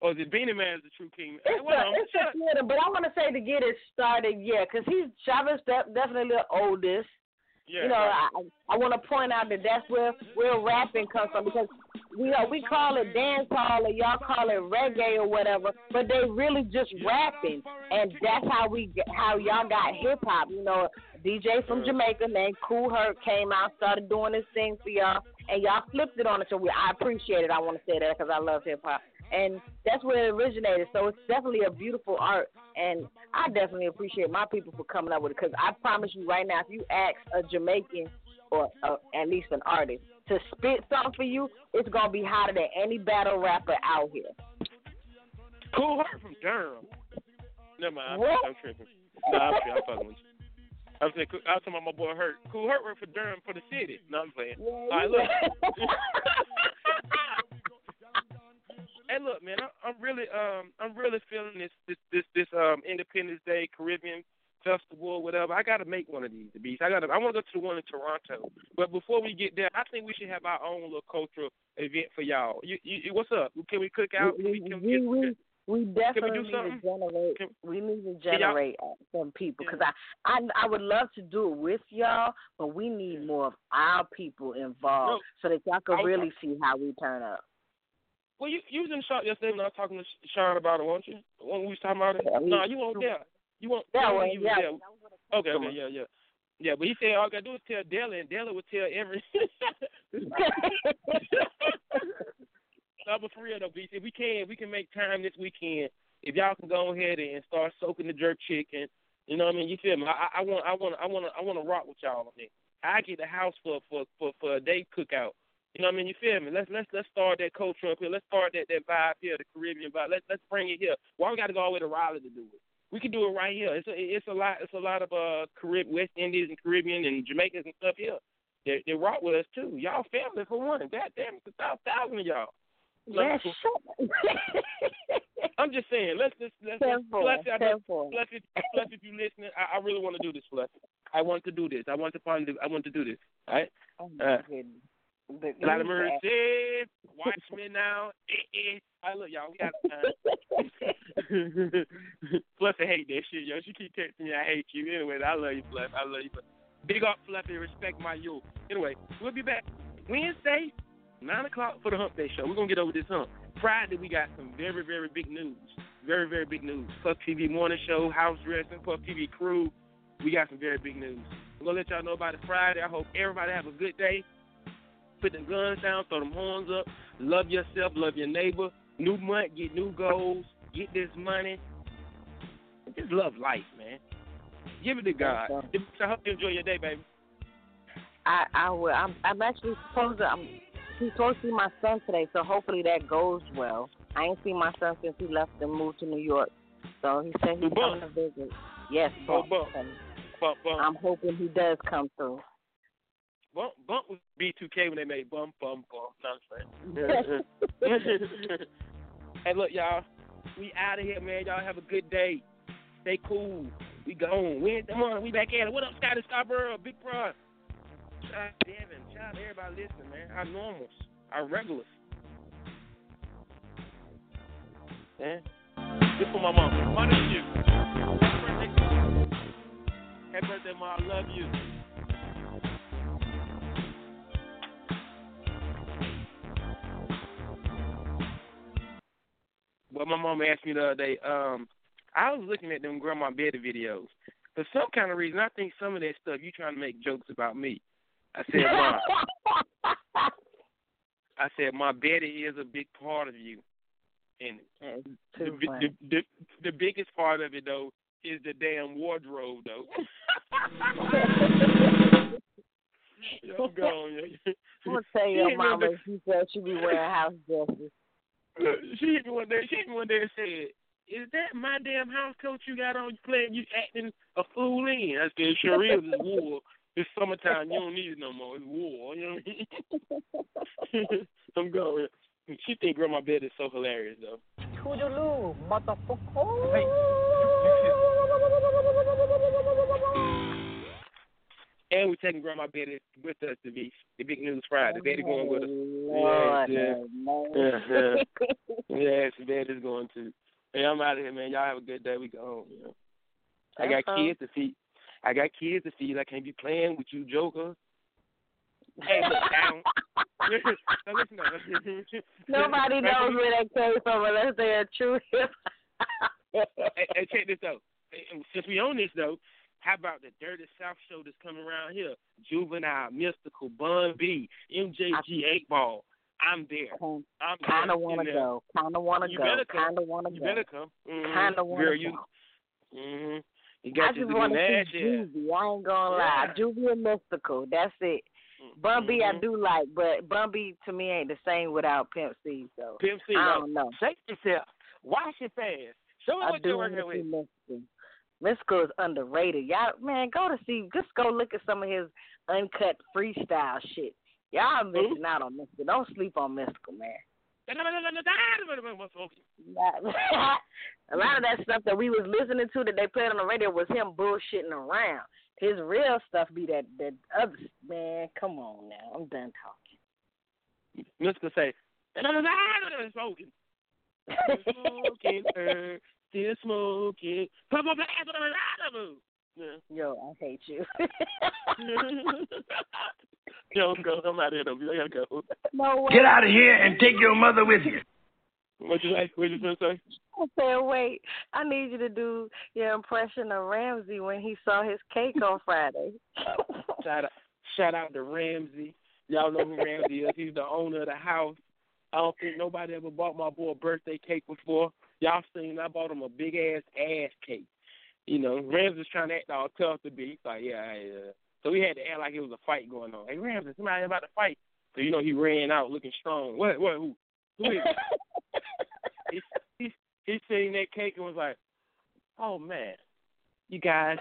Or is it Beenie Man is the true king? It's Well, a, it's a theater, but I want to say to get it started, yeah, because he's Chavez's de- definitely the oldest. Yeah, you know, right. I I want to point out that that's where where rapping comes from because we know we call it dance hall or y'all call it reggae or whatever, but they really just rapping, and that's how we how y'all got hip hop. You know, DJ from Jamaica named Kool Herc came out, started doing this thing for y'all, and y'all flipped it on it. So we I appreciate it. I want to say that because I love hip hop. And that's where it originated. So it's definitely a beautiful art, and I definitely appreciate my people for coming up with it. Because I promise you right now, if you ask a Jamaican or uh, at least an artist to spit something for you, it's gonna be hotter than any battle rapper out here. Cool Heart from Durham. Never mind. I'm? I'm tripping. No, I'm tripping. I'm fucking with you. I'm saying, I was talking about my boy Hurt. Cool Hurt work for Durham for the city. No, I'm playing. All right, look. hey, look, man. I, I'm really, um, I'm really feeling this, this, this, this, um, Independence Day Caribbean festival or whatever. I got to make one of these. The beast. I got to. I want to go to the one in Toronto. But before we get there, I think we should have our own little cultural event for y'all. You, you, what's up? Can we cook out? We, can we, we, we, we definitely do need something? to generate. we need to generate uh, some people because I, I I would love to do it with y'all, but we need more of our people involved so that y'all can was- really see how we turn up. Well, you you was in the shop yesterday when I was talking to Sean about it, weren't you? When we was talking about it? Yeah, we- no, you weren't there. You weren't. Yeah, you well, you yeah. there. Okay, okay, yeah, yeah. Yeah, but he said all I gotta do is tell Della, and Della would tell every. no, but for real though, B, if we can, we can make time this weekend. If y'all can go ahead and start soaking the jerk chicken, you know what I mean? You feel me? I, I I want, I want, I want, I want to rock with y'all on it. I get the house for for for for a day cookout. You know what I mean? You feel me? Let's let's let's start that culture up here. Let's start that that vibe here, the Caribbean vibe. Let's let's bring it here. Why we got to go all the way to Raleigh to do it? We can do it right here. It's a it's a lot it's a lot of uh Carib West Indies and Caribbean and Jamaicans and stuff here. They they rock with us too. Y'all family for one. God damn, it's a thousand of y'all. Yeah, I'm just saying. Let's just let's, let's Ten four, Fluffy, I. Fluffy, Fluffy, if you listening, I, I really want to do this, Fluffy. I want to do this. I want to find. I want to do this. All right. Oh Uh, goodness. But Lot of we- mercy. Watch me now. Eh, eh. I look, y'all. We got time. Fluffy hate that shit, yo. She keep texting me. I hate you. Anyway, I love you, Fluffy. I love you. But big up, Fluffy. Respect my you. Anyway, we'll be back Wednesday, nine o'clock for the Hump Day show. We're gonna get over this hump. Friday, we got some very, very big news. Very, very big news. Puff TV morning show, house wrestling, Puff TV crew. We got some very big news. We're gonna let y'all know about it Friday. I hope everybody have a good day. Put them guns down, throw them horns up. Love yourself, love your neighbor. New month, get new goals, get this money. Just love life, man. Give it to God. I hope you enjoy your day, baby. I I will. I'm I'm actually supposed to. I'm he's supposed to see my son today, so hopefully that goes well. I ain't seen my son since he left and moved to New York, so he said he's coming to visit. Yes, Oh, Bump. Bump. Bump, bump. I'm hoping he does come through. Bump, bump was B2K when they made bump, bump, bump. No, hey, look, y'all. We out of here, man. Y'all have a good day. Stay cool. We gone. Wednesday morning, we back at it. What up, Scotty Scarborough, Big Bro? Shout out to Devin. Shout out to everybody listening, man. Our normals, our regulars. Man. This for my mom. Money you. Happy. Happy birthday, mom. I love you. What my mom asked me the other day, um, I was looking at them Grandma Betty videos. For some kind of reason, I think some of that stuff you trying to make jokes about me. I said, Mom. I said my Betty is a big part of you, and the, the, the the biggest part of it though is the damn wardrobe though. Yo, go on, yo. I'm gonna tell your mama she said she be wearing house dresses. She hit me one day. She hit me one day and said, "Is that my damn house coat you got on? You playing? You acting a fool in?" I said, "Sure is. It's wool. It's summertime. You don't need it no more. It's wool. You know what I mean?" I'm going. She think Grandma Betty is so hilarious though. Toodaloo, motherfucker. And we're taking Grandma Betty with us to be the Big News Friday. Betty oh, going with us. Lord, yes, yes. yes, Betty's going to. Hey, I'm out of here, man. Y'all have a good day. We go home. You know. I got Okay. kids to feed. I got kids to feed. I can't be playing with you, Joker. Hey, look down. now listen. Nobody knows where that came from unless they're a true hip. hey, hey, check this out. Hey, since we own this though, how about the Dirty South show that's coming around here? Juvenile, Mystikal, Bun B, MJG, Eight Ball. I'm there. I'm Kind there of wanna there. go. Kind of want to You go. better come. Kind of want to You go. better come. Mm-hmm. Kind of want Girl, you. go. Mm-hmm. You I got you just want to see. Juvie. I ain't gonna lie. Yeah. Juvie and Mystikal. That's it. Bun B I do like, but Bun B to me ain't the same without Pimp C. So Pimp C, I don't know. Shake yourself. Wash your face. Show me what you're working with. Mystikal. Mystikal is underrated. Y'all, man, go to see. Just go look at some of his uncut freestyle shit. Y'all missing out on Mystikal. Don't sleep on Mystikal, man. a lot of that stuff that we was listening to that they played on the radio was him bullshitting around. His real stuff be that that other man. Come on now, I'm done talking. Mystikal say, smoking. Smoking, still smoking. Pop up yeah. Yo, I hate you. Yo, go. I'm out of here. though. I gotta go. no way. Get out of here and take your mother with you. What you say? What you gonna say? I said, wait, I need you to do your impression of Ramsey when he saw his cake on Friday. Shout out, shout out to Ramsey. Y'all know who Ramsey is. He's the owner of the house. I don't think nobody ever bought my boy a birthday cake before. Y'all seen I bought him a big ass ass cake. You know, Ramsey's trying to act all tough to be. He's like, yeah, yeah. Uh, so we had to act like it was a fight going on. Hey Ramsey, somebody about to fight. So you know he ran out looking strong. What? What? Who? Who is he, he he seen that cake and was like, "Oh man, you guys,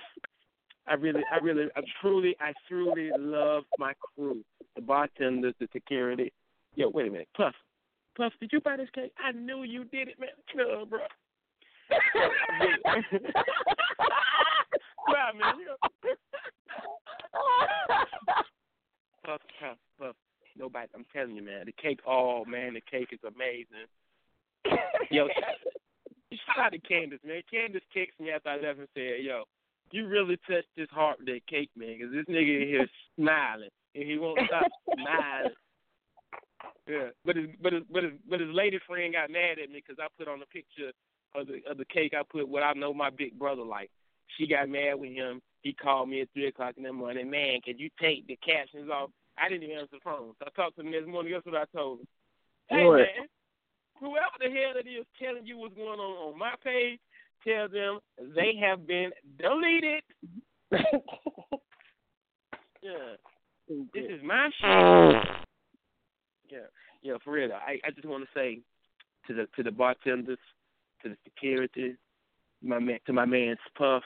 I really, I really, I truly, I truly love my crew, the bartenders, the security. Yo, wait a minute, Puff, Puff, did you buy this cake? I knew you did it, man. No, bro. Nah, man. Puff, Puff, Puff. Nobody, I'm telling you, man. The cake, oh man, the cake is amazing. Yo, shout out to Candace, man. Candace texted me after I left and said, "Yo, you really touched his heart with that cake, man, 'cause this nigga in here smiling and he won't stop smiling." Yeah, but his but his but his but his lady friend got mad at me 'cause I put on a picture of the of the cake. I put what I know my big brother like. She got mad with him. He called me at three o'clock in the morning. Man, can you take the captions off? I didn't even answer the phone. So I talked to him this morning. Guess what I told him? Hey What? man, whoever the hell it is telling you what's going on on my page, tell them they have been deleted. yeah, this is my shit. Yeah, yeah, for real. I I just want to say to the to the bartenders, to the security, my man, to my man's Puff,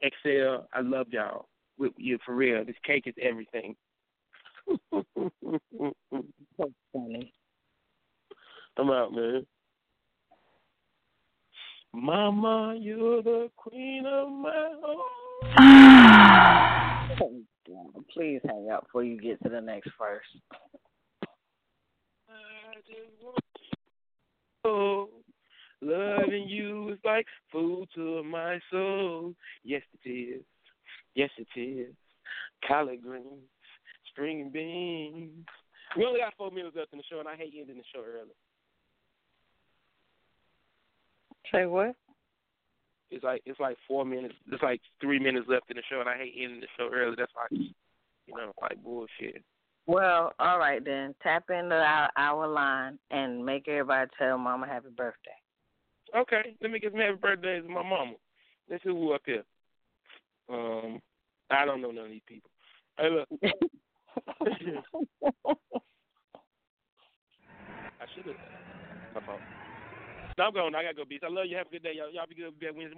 Excel. I love y'all. With you for real. This cake is everything. so funny. I'm out, man. Mama, you're the queen of my home. Oh, Please hang up before you get to the next verse. I just want Oh, loving you is like food to my soul. Yes, it is. Yes, it is. Collard greens, string beans. We only got four minutes left in the show, and I hate ending the show early. Say what? It's like it's like four minutes. It's like three minutes left in the show, and I hate ending the show early. That's why, I you know, like bullshit. Well, all right then. Tap into our, our line and make everybody tell Mama happy birthday. Okay, let me get some happy birthdays to my mama. Let's see who up here. Um, I don't know none of these people. Hey, look. I should have. My fault. No, I'm going. I gotta go, beats. I love you. Have a good day, y'all. Y'all be good. Be back Wednesday morning.